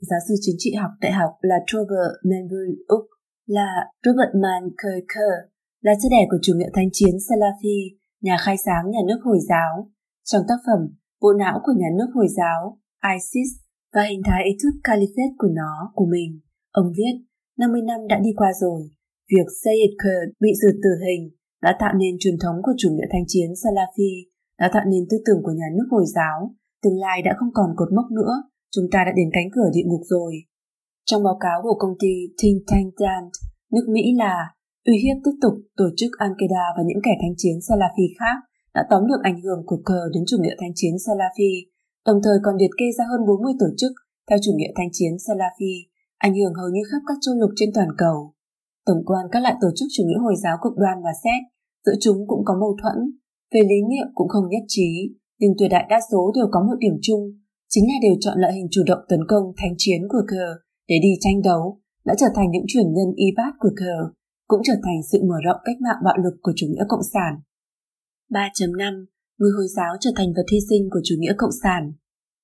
Giáo sư chính trị học đại học là Trevor Manville Úc là Robert Man Kerker, là cha đẻ của chủ nghĩa thánh chiến Salafi nhà khai sáng nhà nước Hồi giáo. Trong tác phẩm Bộ não của nhà nước Hồi giáo, ISIS và hình thái ý thức caliphate của nó của mình, ông viết 50 năm đã đi qua rồi, việc Sayed Kurd bị xử tử hình đã tạo nên truyền thống của chủ nghĩa thanh chiến Salafi, đã tạo nên tư tưởng của nhà nước Hồi giáo, tương lai đã không còn cột mốc nữa, chúng ta đã đến cánh cửa địa ngục rồi. Trong báo cáo của công ty Think Tank Dant, nước Mỹ là uy hiếp tiếp tục tổ chức Al-Qaeda và những kẻ thanh chiến Salafi khác đã tóm được ảnh hưởng của cờ đến chủ nghĩa thanh chiến Salafi, đồng thời còn liệt kê ra hơn 40 tổ chức theo chủ nghĩa thanh chiến Salafi, ảnh hưởng hầu như khắp các châu lục trên toàn cầu. Tổng quan các loại tổ chức chủ nghĩa Hồi giáo cực đoan và xét, giữa chúng cũng có mâu thuẫn, về lý niệm cũng không nhất trí, nhưng tuyệt đại đa số đều có một điểm chung, chính là đều chọn loại hình chủ động tấn công thánh chiến của cờ để đi tranh đấu, đã trở thành những truyền nhân y bát của cờ, cũng trở thành sự mở rộng cách mạng bạo lực của chủ nghĩa cộng sản. 3.5 Người Hồi giáo trở thành vật hy sinh của chủ nghĩa cộng sản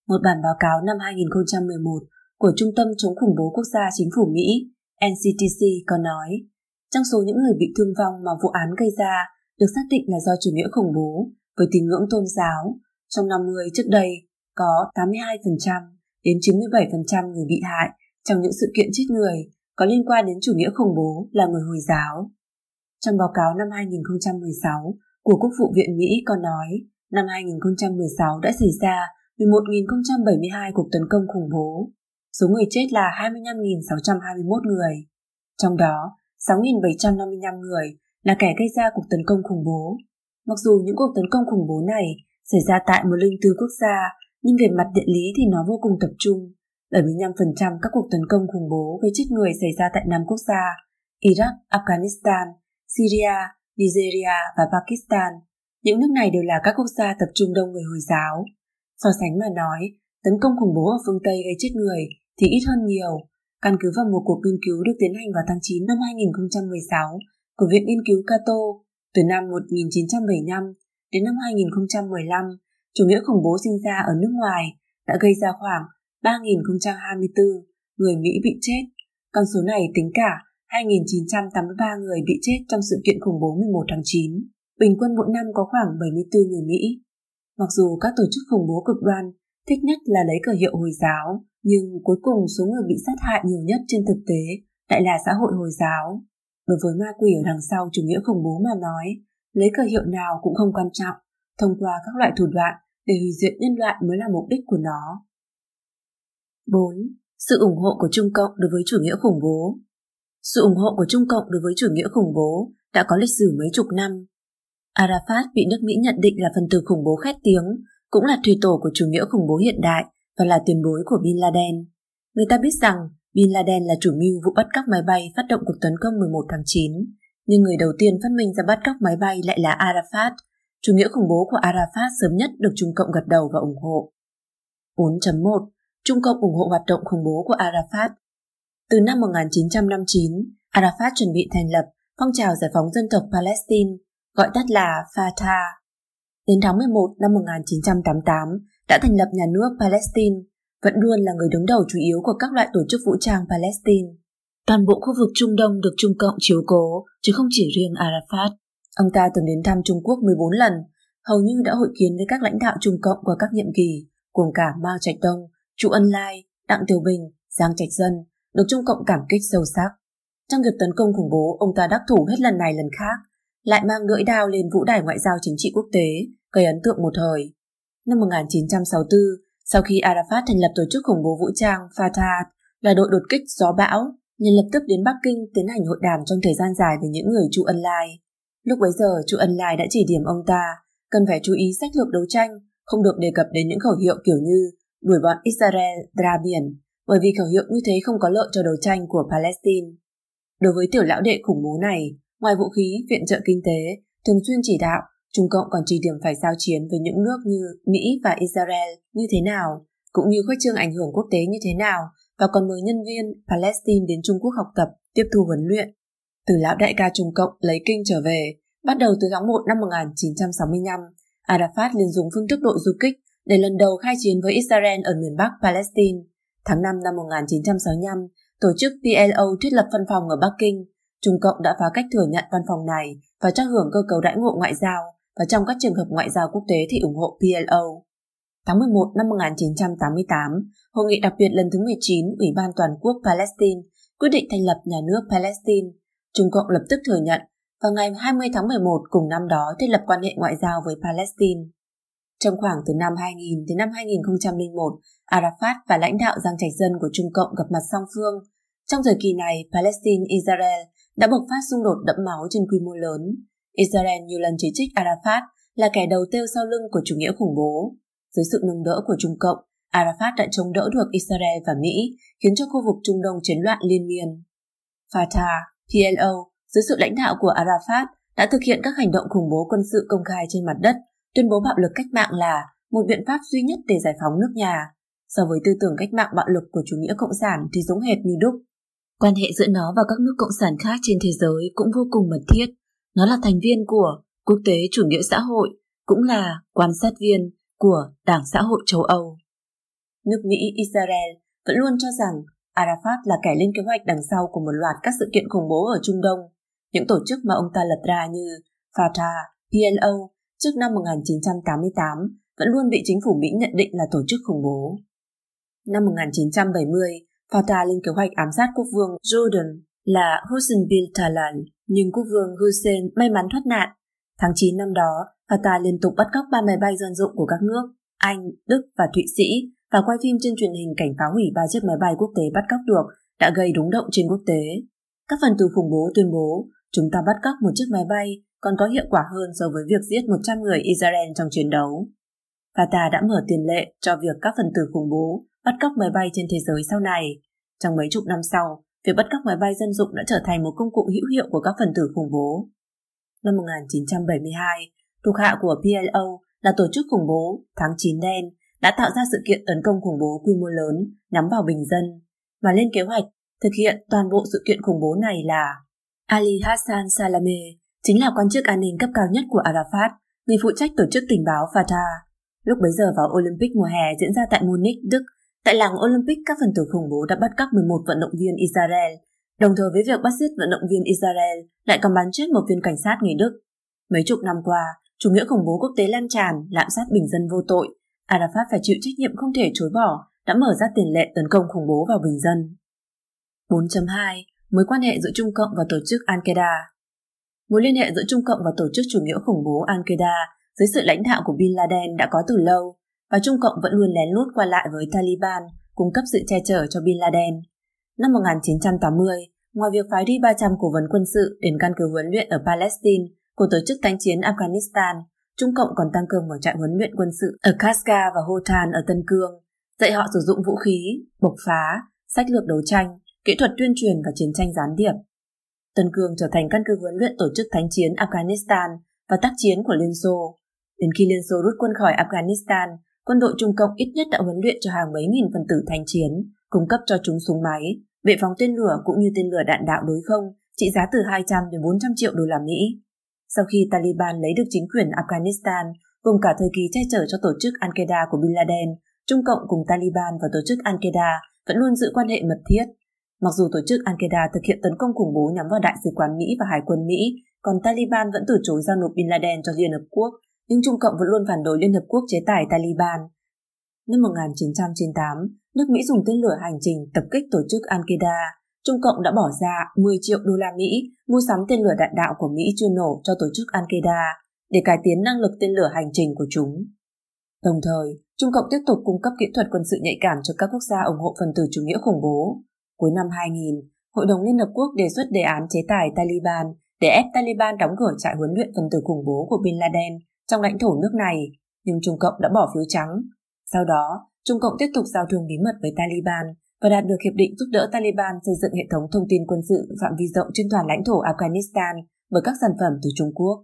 Một bản báo cáo năm 2011 của Trung tâm chống khủng bố quốc gia chính phủ Mỹ NCTC có nói, trong số những người bị thương vong mà vụ án gây ra được xác định là do chủ nghĩa khủng bố với tín ngưỡng tôn giáo. Trong năm người trước đây có 82% đến 97% người bị hại trong những sự kiện chết người có liên quan đến chủ nghĩa khủng bố là người Hồi giáo. Trong báo cáo năm 2016 của Quốc vụ viện Mỹ có nói, năm 2016 đã xảy ra 11.072 cuộc tấn công khủng bố. Số người chết là 25.621 người. Trong đó, 6.755 người là kẻ gây ra cuộc tấn công khủng bố. Mặc dù những cuộc tấn công khủng bố này xảy ra tại một linh tư quốc gia, nhưng về mặt địa lý thì nó vô cùng tập trung. 75% các cuộc tấn công khủng bố gây chết người xảy ra tại năm quốc gia Iraq, Afghanistan, Syria, Nigeria và Pakistan. Những nước này đều là các quốc gia tập trung đông người Hồi giáo. So sánh mà nói, tấn công khủng bố ở phương Tây gây chết người thì ít hơn nhiều, căn cứ vào một cuộc nghiên cứu được tiến hành vào tháng 9 năm 2016 của Viện Nghiên cứu Cato từ năm 1975 đến năm 2015, chủ nghĩa khủng bố sinh ra ở nước ngoài đã gây ra khoảng 3.024 người Mỹ bị chết. Con số này tính cả 2.983 người bị chết trong sự kiện khủng bố 11 tháng 9. Bình quân mỗi năm có khoảng 74 người Mỹ. Mặc dù các tổ chức khủng bố cực đoan thích nhất là lấy cờ hiệu Hồi giáo, nhưng cuối cùng số người bị sát hại nhiều nhất trên thực tế lại là xã hội Hồi giáo. Đối với ma quỷ ở đằng sau chủ nghĩa khủng bố mà nói, lấy cờ hiệu nào cũng không quan trọng, thông qua các loại thủ đoạn để hủy diệt nhân loại mới là mục đích của nó. 4. Sự ủng hộ của Trung Cộng đối với chủ nghĩa khủng bố Sự ủng hộ của Trung Cộng đối với chủ nghĩa khủng bố đã có lịch sử mấy chục năm. Arafat bị nước Mỹ nhận định là phần tử khủng bố khét tiếng, cũng là thủy tổ của chủ nghĩa khủng bố hiện đại và là tiền bối của Bin Laden. Người ta biết rằng Bin Laden là chủ mưu vụ bắt cóc máy bay phát động cuộc tấn công 11 tháng 9, nhưng người đầu tiên phát minh ra bắt cóc máy bay lại là Arafat. Chủ nghĩa khủng bố của Arafat sớm nhất được Trung Cộng gật đầu và ủng hộ. 4.1 Trung Cộng ủng hộ hoạt động khủng bố của Arafat. Từ năm 1959, Arafat chuẩn bị thành lập phong trào giải phóng dân tộc Palestine, gọi tắt là Fatah. Đến tháng 11 năm 1988, đã thành lập nhà nước Palestine, vẫn luôn là người đứng đầu chủ yếu của các loại tổ chức vũ trang Palestine. Toàn bộ khu vực Trung Đông được Trung Cộng chiếu cố, chứ không chỉ riêng Arafat. Ông ta từng đến thăm Trung Quốc 14 lần, hầu như đã hội kiến với các lãnh đạo Trung Cộng qua các nhiệm kỳ, gồm cả Mao Trạch Đông, Chu Ân Lai, Đặng Tiểu Bình, Giang Trạch Dân, được Trung Cộng cảm kích sâu sắc. Trong việc tấn công khủng bố, ông ta đắc thủ hết lần này lần khác, lại mang lưỡi đao lên vũ đài ngoại giao chính trị quốc tế, gây ấn tượng một thời. Năm 1964, sau khi Arafat thành lập tổ chức khủng bố vũ trang Fatah là đội đột kích gió bão, nhân lập tức đến Bắc Kinh tiến hành hội đàm trong thời gian dài với những người Chu Ân Lai. Lúc bấy giờ, Chu Ân Lai đã chỉ điểm ông ta cần phải chú ý sách lược đấu tranh, không được đề cập đến những khẩu hiệu kiểu như đuổi bọn Israel ra biển, bởi vì khẩu hiệu như thế không có lợi cho đấu tranh của Palestine. Đối với tiểu lão đệ khủng bố này, ngoài vũ khí, viện trợ kinh tế, thường xuyên chỉ đạo, Trung Cộng còn trì điểm phải giao chiến với những nước như Mỹ và Israel như thế nào, cũng như khuếch trương ảnh hưởng quốc tế như thế nào, và còn mời nhân viên Palestine đến Trung Quốc học tập, tiếp thu huấn luyện. Từ lão đại ca Trung Cộng lấy kinh trở về, bắt đầu từ tháng 1 năm 1965, Arafat liền dùng phương thức đội du kích để lần đầu khai chiến với Israel ở miền Bắc Palestine. Tháng 5 năm 1965, tổ chức PLO thiết lập văn phòng ở Bắc Kinh. Trung Cộng đã phá cách thừa nhận văn phòng này và cho hưởng cơ cấu đãi ngộ ngoại giao và trong các trường hợp ngoại giao quốc tế thì ủng hộ PLO. Tháng 11 năm 1988, Hội nghị đặc biệt lần thứ 19 Ủy ban Toàn quốc Palestine quyết định thành lập nhà nước Palestine. Trung Cộng lập tức thừa nhận và ngày 20 tháng 11 cùng năm đó thiết lập quan hệ ngoại giao với Palestine. Trong khoảng từ năm 2000 đến năm 2001, Arafat và lãnh đạo Giang Trạch Dân của Trung Cộng gặp mặt song phương. Trong thời kỳ này, Palestine-Israel đã bộc phát xung đột đẫm máu trên quy mô lớn. Israel nhiều lần chỉ trích Arafat là kẻ đầu tiêu sau lưng của chủ nghĩa khủng bố. Dưới sự nâng đỡ của Trung Cộng, Arafat đã chống đỡ được Israel và Mỹ, khiến cho khu vực Trung Đông chiến loạn liên miên. Fatah, PLO, dưới sự lãnh đạo của Arafat, đã thực hiện các hành động khủng bố quân sự công khai trên mặt đất tuyên bố bạo lực cách mạng là một biện pháp duy nhất để giải phóng nước nhà. so với tư tưởng cách mạng bạo lực của chủ nghĩa cộng sản thì giống hệt như đúc. Quan hệ giữa nó và các nước cộng sản khác trên thế giới cũng vô cùng mật thiết. Nó là thành viên của quốc tế chủ nghĩa xã hội, cũng là quan sát viên của Đảng Xã hội châu Âu. Nước Mỹ Israel vẫn luôn cho rằng Arafat là kẻ lên kế hoạch đằng sau của một loạt các sự kiện khủng bố ở Trung Đông, những tổ chức mà ông ta lập ra như Fatah, PLO trước năm 1988 vẫn luôn bị chính phủ Mỹ nhận định là tổ chức khủng bố. Năm 1970, Fatah lên kế hoạch ám sát quốc vương Jordan là Hussein bin Talal, nhưng quốc vương Hussein may mắn thoát nạn. Tháng 9 năm đó, Qatar liên tục bắt cóc ba máy bay dân dụng của các nước Anh, Đức và Thụy Sĩ và quay phim trên truyền hình cảnh phá hủy ba chiếc máy bay quốc tế bắt cóc được đã gây rúng động trên quốc tế. Các phần tử khủng bố tuyên bố chúng ta bắt cóc một chiếc máy bay còn có hiệu quả hơn so với việc giết 100 người Israel trong chiến đấu. Qatar đã mở tiền lệ cho việc các phần tử khủng bố bắt cóc máy bay trên thế giới sau này. Trong mấy chục năm sau, việc bắt cóc máy bay dân dụng đã trở thành một công cụ hữu hiệu của các phần tử khủng bố. Năm 1972, thuộc hạ của PLO là tổ chức khủng bố Tháng 9 đen đã tạo ra sự kiện tấn công khủng bố quy mô lớn nhắm vào bình dân và lên kế hoạch thực hiện toàn bộ sự kiện khủng bố này là Ali Hassan Salameh chính là quan chức an ninh cấp cao nhất của Arafat, người phụ trách tổ chức tình báo Fatah. Lúc bấy giờ vào Olympic mùa hè diễn ra tại Munich, Đức, tại làng Olympic các phần tử khủng bố đã bắt cóc 11 vận động viên Israel, đồng thời với việc bắt giết vận động viên Israel lại còn bắn chết một viên cảnh sát người Đức. Mấy chục năm qua, chủ nghĩa khủng bố quốc tế lan tràn, lạm sát bình dân vô tội, Arafat phải chịu trách nhiệm không thể chối bỏ, đã mở ra tiền lệ tấn công khủng bố vào bình dân. 4.2. Mối quan hệ giữa Trung Cộng và tổ chức Al-Qaeda Mối liên hệ giữa Trung Cộng và tổ chức chủ nghĩa khủng bố Al-Qaeda dưới sự lãnh đạo của Bin Laden đã có từ lâu, và Trung Cộng vẫn luôn lén lút qua lại với Taliban, cung cấp sự che chở cho Bin Laden. Năm 1980, ngoài việc phái đi 300 cố vấn quân sự đến căn cứ huấn luyện ở Palestine của tổ chức tánh chiến Afghanistan, Trung Cộng còn tăng cường một trại huấn luyện quân sự ở Kaska và Hotan ở Tân Cương, dạy họ sử dụng vũ khí, bộc phá, sách lược đấu tranh, kỹ thuật tuyên truyền và chiến tranh gián điệp. Tân Cương trở thành căn cứ huấn luyện tổ chức thánh chiến Afghanistan và tác chiến của Liên Xô. Đến khi Liên Xô rút quân khỏi Afghanistan, quân đội Trung Cộng ít nhất đã huấn luyện cho hàng mấy nghìn phần tử thanh chiến, cung cấp cho chúng súng máy, bệ phóng tên lửa cũng như tên lửa đạn đạo đối không trị giá từ 200 đến 400 triệu đô la Mỹ. Sau khi Taliban lấy được chính quyền Afghanistan, cùng cả thời kỳ che chở cho tổ chức Al-Qaeda của Bin Laden, Trung Cộng cùng Taliban và tổ chức Al-Qaeda vẫn luôn giữ quan hệ mật thiết. Mặc dù tổ chức Al-Qaeda thực hiện tấn công khủng bố nhắm vào đại sứ quán Mỹ và Hải quân Mỹ, còn Taliban vẫn từ chối giao nộp Bin Laden cho Liên Hợp Quốc, nhưng Trung Cộng vẫn luôn phản đối Liên Hợp Quốc chế tài Taliban. Năm 1998, nước Mỹ dùng tên lửa hành trình tập kích tổ chức Al-Qaeda. Trung Cộng đã bỏ ra 10 triệu đô la Mỹ mua sắm tên lửa đạn đạo của Mỹ chưa nổ cho tổ chức Al-Qaeda để cải tiến năng lực tên lửa hành trình của chúng. Đồng thời, Trung Cộng tiếp tục cung cấp kỹ thuật quân sự nhạy cảm cho các quốc gia ủng hộ phần tử chủ nghĩa khủng bố. Cuối năm 2000, Hội đồng Liên Hợp Quốc đề xuất đề án chế tài Taliban để ép Taliban đóng cửa trại huấn luyện phần tử khủng bố của Bin Laden trong lãnh thổ nước này, nhưng Trung Cộng đã bỏ phiếu trắng. Sau đó, Trung Cộng tiếp tục giao thương bí mật với Taliban và đạt được hiệp định giúp đỡ Taliban xây dựng hệ thống thông tin quân sự phạm vi rộng trên toàn lãnh thổ Afghanistan bởi các sản phẩm từ Trung Quốc.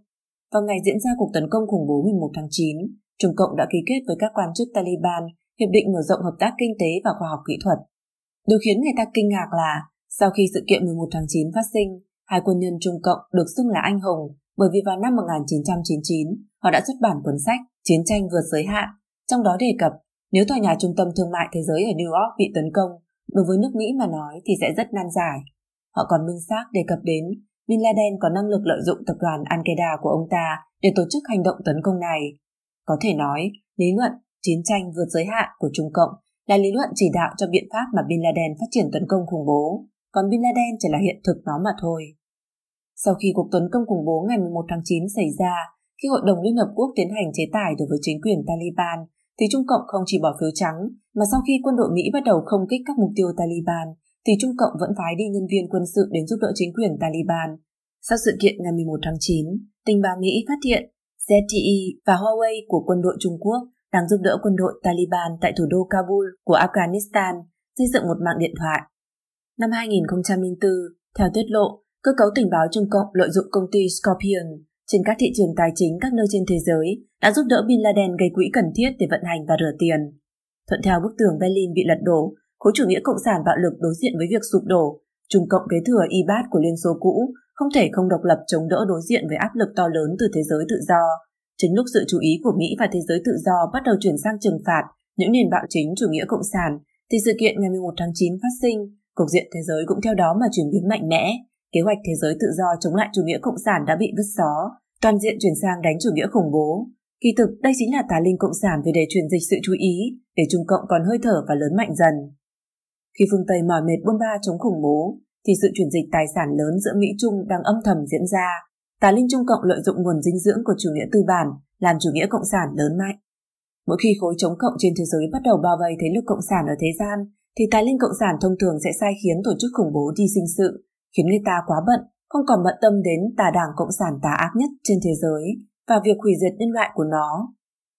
Vào ngày diễn ra cuộc tấn công khủng bố 11 tháng 9, Trung Cộng đã ký kết với các quan chức Taliban hiệp định mở rộng hợp tác kinh tế và khoa học kỹ thuật. Điều khiến người ta kinh ngạc là sau khi sự kiện 11 tháng 9 phát sinh, hai quân nhân Trung Cộng được xưng là anh hùng bởi vì vào năm 1999 họ đã xuất bản cuốn sách Chiến tranh vượt giới hạn, trong đó đề cập nếu tòa nhà trung tâm thương mại thế giới ở New York bị tấn công, đối với nước Mỹ mà nói thì sẽ rất nan giải. Họ còn minh xác đề cập đến Bin Laden có năng lực lợi dụng tập đoàn Al-Qaeda của ông ta để tổ chức hành động tấn công này. Có thể nói, lý luận chiến tranh vượt giới hạn của Trung Cộng là lý luận chỉ đạo cho biện pháp mà Bin Laden phát triển tấn công khủng bố, còn Bin Laden chỉ là hiện thực nó mà thôi. Sau khi cuộc tấn công khủng bố ngày 11 tháng 9 xảy ra, khi Hội đồng Liên Hợp Quốc tiến hành chế tài đối với chính quyền Taliban, thì Trung Cộng không chỉ bỏ phiếu trắng, mà sau khi quân đội Mỹ bắt đầu không kích các mục tiêu Taliban, thì Trung Cộng vẫn phái đi nhân viên quân sự đến giúp đỡ chính quyền Taliban. Sau sự kiện ngày 11 tháng 9, tình báo Mỹ phát hiện ZTE và Huawei của quân đội Trung Quốc đang giúp đỡ quân đội Taliban tại thủ đô Kabul của Afghanistan xây dựng một mạng điện thoại. Năm 2004, theo tiết lộ, cơ cấu tình báo Trung Cộng lợi dụng công ty Scorpion trên các thị trường tài chính các nơi trên thế giới đã giúp đỡ Bin Laden gây quỹ cần thiết để vận hành và rửa tiền. thuận theo bức tường Berlin bị lật đổ, khối chủ nghĩa cộng sản bạo lực đối diện với việc sụp đổ, Trung Cộng kế thừa y bát của Liên Xô cũ, không thể không độc lập chống đỡ đối diện với áp lực to lớn từ thế giới tự do. Chính lúc sự chú ý của Mỹ và thế giới tự do bắt đầu chuyển sang trừng phạt những nền bạo chính chủ nghĩa cộng sản, thì sự kiện ngày 11 tháng 9 phát sinh, cục diện thế giới cũng theo đó mà chuyển biến mạnh mẽ. Kế hoạch thế giới tự do chống lại chủ nghĩa cộng sản đã bị vứt xó, toàn diện chuyển sang đánh chủ nghĩa khủng bố. Kỳ thực, đây chính là tà linh cộng sản về để truyền dịch sự chú ý, để Trung Cộng còn hơi thở và lớn mạnh dần. Khi phương Tây mỏi mệt buôn ba chống khủng bố, thì sự chuyển dịch tài sản lớn giữa Mỹ Trung đang âm thầm diễn ra. Tà linh Trung Cộng lợi dụng nguồn dinh dưỡng của chủ nghĩa tư bản, làm chủ nghĩa cộng sản lớn mạnh. Mỗi khi khối chống cộng trên thế giới bắt đầu bao vây thế lực cộng sản ở thế gian, thì tài linh cộng sản thông thường sẽ sai khiến tổ chức khủng bố đi sinh sự, khiến người ta quá bận, không còn bận tâm đến tà đảng cộng sản tà ác nhất trên thế giới và việc hủy diệt nhân loại của nó.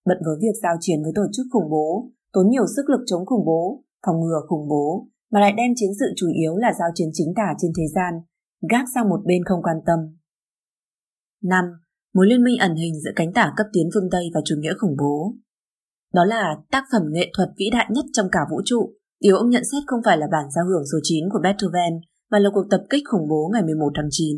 Bận với việc giao chiến với tổ chức khủng bố, tốn nhiều sức lực chống khủng bố, phòng ngừa khủng bố, mà lại đem chiến sự chủ yếu là giao chiến chính tả trên thế gian, gác sang một bên không quan tâm. 5. Mối liên minh ẩn hình giữa cánh tả cấp tiến phương Tây và chủ nghĩa khủng bố đó là tác phẩm nghệ thuật vĩ đại nhất trong cả vũ trụ. Điều ông nhận xét không phải là bản giao hưởng số 9 của Beethoven, mà là cuộc tập kích khủng bố ngày 11 tháng 9.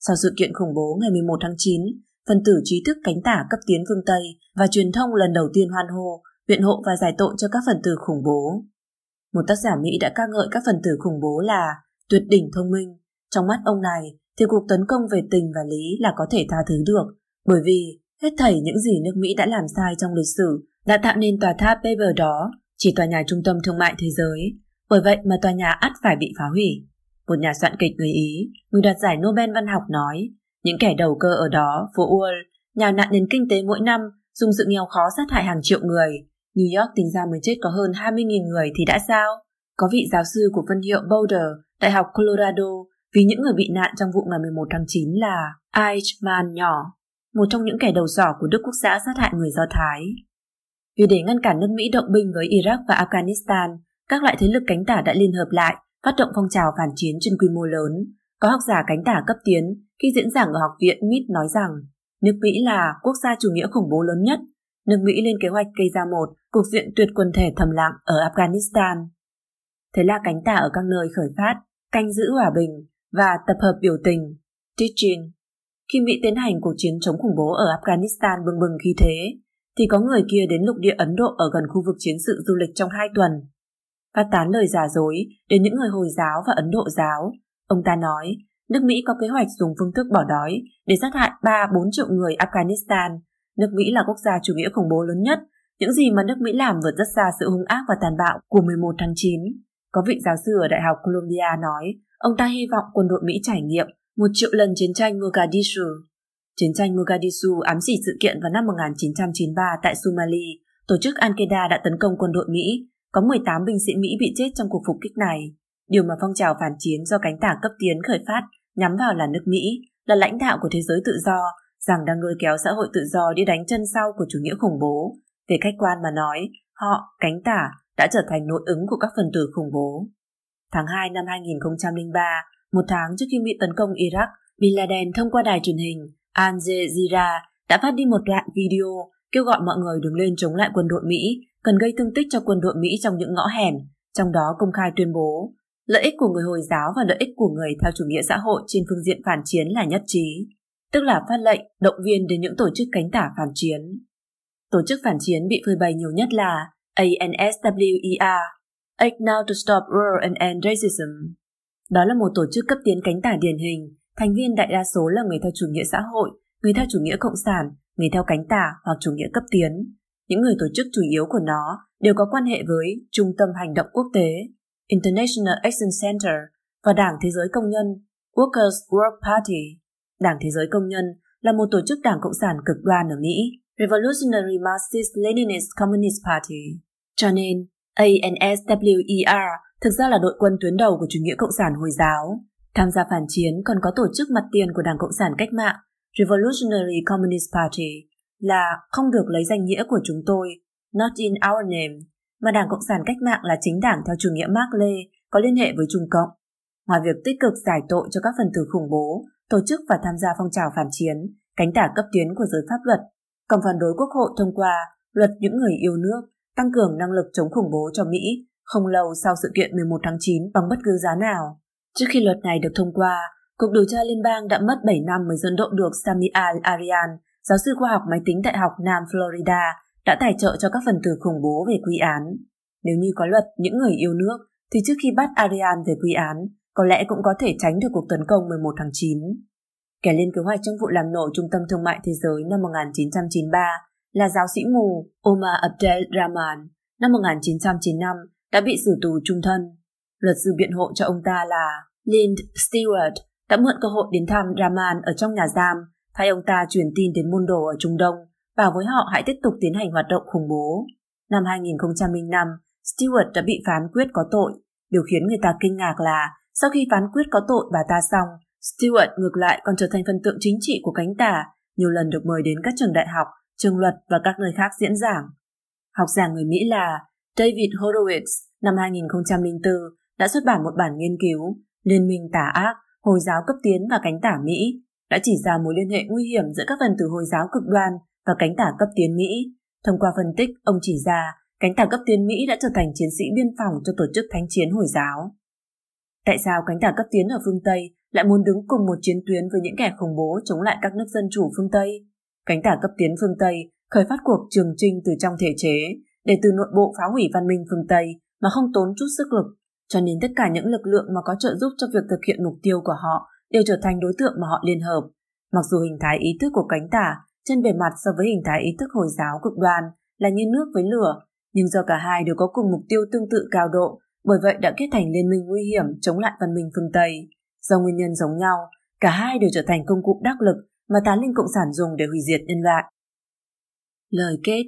Sau sự kiện khủng bố ngày 11 tháng 9, phần tử trí thức cánh tả cấp tiến phương Tây và truyền thông lần đầu tiên hoan hô, biện hộ và giải tội cho các phần tử khủng bố. Một tác giả Mỹ đã ca ngợi các phần tử khủng bố là tuyệt đỉnh thông minh. Trong mắt ông này, thì cuộc tấn công về tình và lý là có thể tha thứ được, bởi vì hết thảy những gì nước Mỹ đã làm sai trong lịch sử đã tạo nên tòa tháp Paper đó, chỉ tòa nhà trung tâm thương mại thế giới. Bởi vậy mà tòa nhà ắt phải bị phá hủy. Một nhà soạn kịch người Ý, người đoạt giải Nobel văn học nói, những kẻ đầu cơ ở đó, phố Wall, nhà nạn nền kinh tế mỗi năm, dùng sự nghèo khó sát hại hàng triệu người. New York tính ra mới chết có hơn 20.000 người thì đã sao? Có vị giáo sư của phân hiệu Boulder, Đại học Colorado, vì những người bị nạn trong vụ ngày 11 tháng 9 là Eichmann nhỏ, một trong những kẻ đầu sỏ của Đức Quốc xã sát hại người Do Thái. Vì để ngăn cản nước Mỹ động binh với Iraq và Afghanistan, các loại thế lực cánh tả đã liên hợp lại, phát động phong trào phản chiến trên quy mô lớn. Có học giả cánh tả cấp tiến khi diễn giảng ở học viện MIT nói rằng nước Mỹ là quốc gia chủ nghĩa khủng bố lớn nhất. Nước Mỹ lên kế hoạch gây ra một cuộc diện tuyệt quần thể thầm lặng ở Afghanistan. Thế là cánh tả ở các nơi khởi phát, canh giữ hòa bình và tập hợp biểu tình, teaching. Khi Mỹ tiến hành cuộc chiến chống khủng bố ở Afghanistan bừng bừng khi thế, thì có người kia đến lục địa Ấn Độ ở gần khu vực chiến sự du lịch trong hai tuần. Phát tán lời giả dối đến những người Hồi giáo và Ấn Độ giáo. Ông ta nói, nước Mỹ có kế hoạch dùng phương thức bỏ đói để sát hại 3-4 triệu người Afghanistan. Nước Mỹ là quốc gia chủ nghĩa khủng bố lớn nhất. Những gì mà nước Mỹ làm vượt rất xa sự hung ác và tàn bạo của 11 tháng 9. Có vị giáo sư ở Đại học Columbia nói, ông ta hy vọng quân đội Mỹ trải nghiệm một triệu lần chiến tranh Mogadishu Chiến tranh Mogadishu ám chỉ sự kiện vào năm 1993 tại Somalia, tổ chức Al-Qaeda đã tấn công quân đội Mỹ, có 18 binh sĩ Mỹ bị chết trong cuộc phục kích này. Điều mà phong trào phản chiến do cánh tả cấp tiến khởi phát nhắm vào là nước Mỹ, là lãnh đạo của thế giới tự do, rằng đang lôi kéo xã hội tự do đi đánh chân sau của chủ nghĩa khủng bố. Về khách quan mà nói, họ, cánh tả, đã trở thành nội ứng của các phần tử khủng bố. Tháng 2 năm 2003, một tháng trước khi Mỹ tấn công Iraq, Bin Laden thông qua đài truyền hình Al Jazeera đã phát đi một đoạn video kêu gọi mọi người đứng lên chống lại quân đội Mỹ, cần gây thương tích cho quân đội Mỹ trong những ngõ hẻm, trong đó công khai tuyên bố lợi ích của người Hồi giáo và lợi ích của người theo chủ nghĩa xã hội trên phương diện phản chiến là nhất trí, tức là phát lệnh động viên đến những tổ chức cánh tả phản chiến. Tổ chức phản chiến bị phơi bày nhiều nhất là ANSWER, Act Now to Stop War and End Racism. Đó là một tổ chức cấp tiến cánh tả điển hình Thành viên đại đa số là người theo chủ nghĩa xã hội, người theo chủ nghĩa cộng sản, người theo cánh tả hoặc chủ nghĩa cấp tiến. Những người tổ chức chủ yếu của nó đều có quan hệ với Trung tâm Hành động Quốc tế, International Action Center và Đảng Thế giới Công nhân, Workers' World Party. Đảng Thế giới Công nhân là một tổ chức đảng cộng sản cực đoan ở Mỹ, Revolutionary Marxist Leninist Communist Party. Cho nên, ANSWER thực ra là đội quân tuyến đầu của chủ nghĩa cộng sản Hồi giáo. Tham gia phản chiến còn có tổ chức mặt tiền của Đảng Cộng sản Cách mạng Revolutionary Communist Party là không được lấy danh nghĩa của chúng tôi, not in our name, mà Đảng Cộng sản Cách mạng là chính đảng theo chủ nghĩa Mark Lê có liên hệ với Trung Cộng. Ngoài việc tích cực giải tội cho các phần tử khủng bố, tổ chức và tham gia phong trào phản chiến, cánh tả cấp tiến của giới pháp luật, còn phản đối Quốc hội thông qua luật những người yêu nước tăng cường năng lực chống khủng bố cho Mỹ không lâu sau sự kiện 11 tháng 9 bằng bất cứ giá nào. Trước khi luật này được thông qua, Cục điều tra liên bang đã mất 7 năm mới dẫn độ được Sami Al-Arian, giáo sư khoa học máy tính Đại học Nam Florida, đã tài trợ cho các phần tử khủng bố về quy án. Nếu như có luật những người yêu nước, thì trước khi bắt Arian về quy án, có lẽ cũng có thể tránh được cuộc tấn công 11 tháng 9. Kẻ lên kế hoạch trong vụ làm nổ Trung tâm Thương mại Thế giới năm 1993 là giáo sĩ mù Omar Abdel Rahman, năm 1995 đã bị xử tù trung thân. Luật sư biện hộ cho ông ta là Lind Stewart đã mượn cơ hội đến thăm Raman ở trong nhà giam, thay ông ta truyền tin đến môn đồ ở Trung Đông, bảo với họ hãy tiếp tục tiến hành hoạt động khủng bố. Năm 2005, Stewart đã bị phán quyết có tội. Điều khiến người ta kinh ngạc là sau khi phán quyết có tội bà ta xong, Stewart ngược lại còn trở thành phần tượng chính trị của cánh tả, nhiều lần được mời đến các trường đại học, trường luật và các nơi khác diễn giảng. Học giả người Mỹ là David Horowitz năm 2004 đã xuất bản một bản nghiên cứu Liên minh tà ác, Hồi giáo cấp tiến và cánh tả Mỹ đã chỉ ra mối liên hệ nguy hiểm giữa các phần tử Hồi giáo cực đoan và cánh tả cấp tiến Mỹ. Thông qua phân tích, ông chỉ ra cánh tả cấp tiến Mỹ đã trở thành chiến sĩ biên phòng cho tổ chức thánh chiến Hồi giáo. Tại sao cánh tả cấp tiến ở phương Tây lại muốn đứng cùng một chiến tuyến với những kẻ khủng bố chống lại các nước dân chủ phương Tây? Cánh tả cấp tiến phương Tây khởi phát cuộc trường trinh từ trong thể chế để từ nội bộ phá hủy văn minh phương Tây mà không tốn chút sức lực, cho nên tất cả những lực lượng mà có trợ giúp cho việc thực hiện mục tiêu của họ đều trở thành đối tượng mà họ liên hợp. Mặc dù hình thái ý thức của cánh tả trên bề mặt so với hình thái ý thức Hồi giáo cực đoan là như nước với lửa, nhưng do cả hai đều có cùng mục tiêu tương tự cao độ, bởi vậy đã kết thành liên minh nguy hiểm chống lại văn minh phương Tây. Do nguyên nhân giống nhau, cả hai đều trở thành công cụ đắc lực mà tá linh cộng sản dùng để hủy diệt nhân loại. Lời kết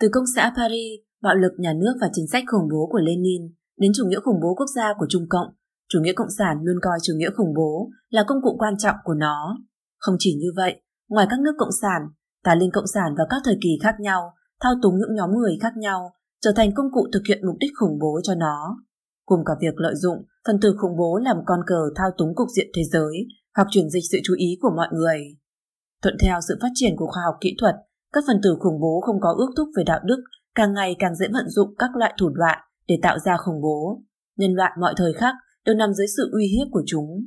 Từ công xã Paris, bạo lực nhà nước và chính sách khủng bố của Lenin đến chủ nghĩa khủng bố quốc gia của Trung Cộng, chủ nghĩa cộng sản luôn coi chủ nghĩa khủng bố là công cụ quan trọng của nó. Không chỉ như vậy, ngoài các nước cộng sản, tà linh cộng sản vào các thời kỳ khác nhau thao túng những nhóm người khác nhau trở thành công cụ thực hiện mục đích khủng bố cho nó. Cùng cả việc lợi dụng phần tử khủng bố làm con cờ thao túng cục diện thế giới hoặc chuyển dịch sự chú ý của mọi người. Thuận theo sự phát triển của khoa học kỹ thuật, các phần tử khủng bố không có ước thúc về đạo đức càng ngày càng dễ vận dụng các loại thủ đoạn để tạo ra khủng bố. Nhân loại mọi thời khắc đều nằm dưới sự uy hiếp của chúng.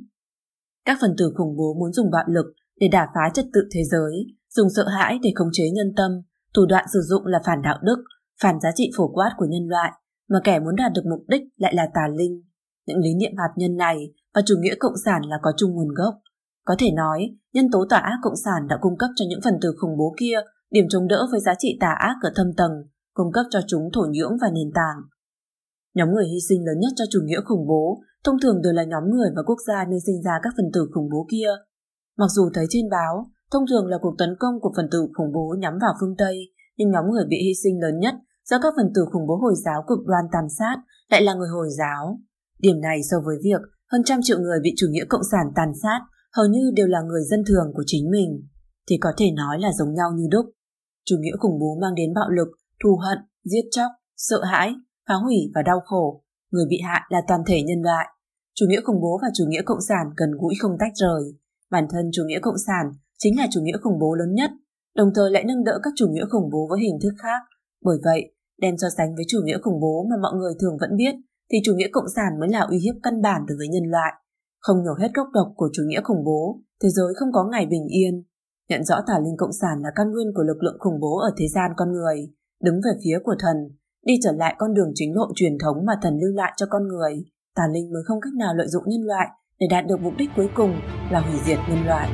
Các phần tử khủng bố muốn dùng bạo lực để đả phá trật tự thế giới, dùng sợ hãi để khống chế nhân tâm, thủ đoạn sử dụng là phản đạo đức, phản giá trị phổ quát của nhân loại, mà kẻ muốn đạt được mục đích lại là tà linh. Những lý niệm hạt nhân này và chủ nghĩa cộng sản là có chung nguồn gốc. Có thể nói, nhân tố tà ác cộng sản đã cung cấp cho những phần tử khủng bố kia điểm chống đỡ với giá trị tà ác ở thâm tầng, cung cấp cho chúng thổ nhưỡng và nền tảng. Nhóm người hy sinh lớn nhất cho chủ nghĩa khủng bố thông thường đều là nhóm người và quốc gia nơi sinh ra các phần tử khủng bố kia. Mặc dù thấy trên báo, thông thường là cuộc tấn công của phần tử khủng bố nhắm vào phương Tây, nhưng nhóm người bị hy sinh lớn nhất do các phần tử khủng bố Hồi giáo cực đoan tàn sát lại là người Hồi giáo. Điểm này so với việc hơn trăm triệu người bị chủ nghĩa cộng sản tàn sát hầu như đều là người dân thường của chính mình, thì có thể nói là giống nhau như đúc. Chủ nghĩa khủng bố mang đến bạo lực, thù hận, giết chóc, sợ hãi, phá hủy và đau khổ. Người bị hại là toàn thể nhân loại. Chủ nghĩa khủng bố và chủ nghĩa cộng sản gần gũi không tách rời. Bản thân chủ nghĩa cộng sản chính là chủ nghĩa khủng bố lớn nhất, đồng thời lại nâng đỡ các chủ nghĩa khủng bố với hình thức khác. Bởi vậy, đem so sánh với chủ nghĩa khủng bố mà mọi người thường vẫn biết, thì chủ nghĩa cộng sản mới là uy hiếp căn bản đối với nhân loại. Không nhổ hết gốc độc của chủ nghĩa khủng bố, thế giới không có ngày bình yên. Nhận rõ tà linh cộng sản là căn nguyên của lực lượng khủng bố ở thế gian con người, đứng về phía của thần, đi trở lại con đường chính lộ truyền thống mà thần lưu lại cho con người, tà linh mới không cách nào lợi dụng nhân loại để đạt được mục đích cuối cùng là hủy diệt nhân loại.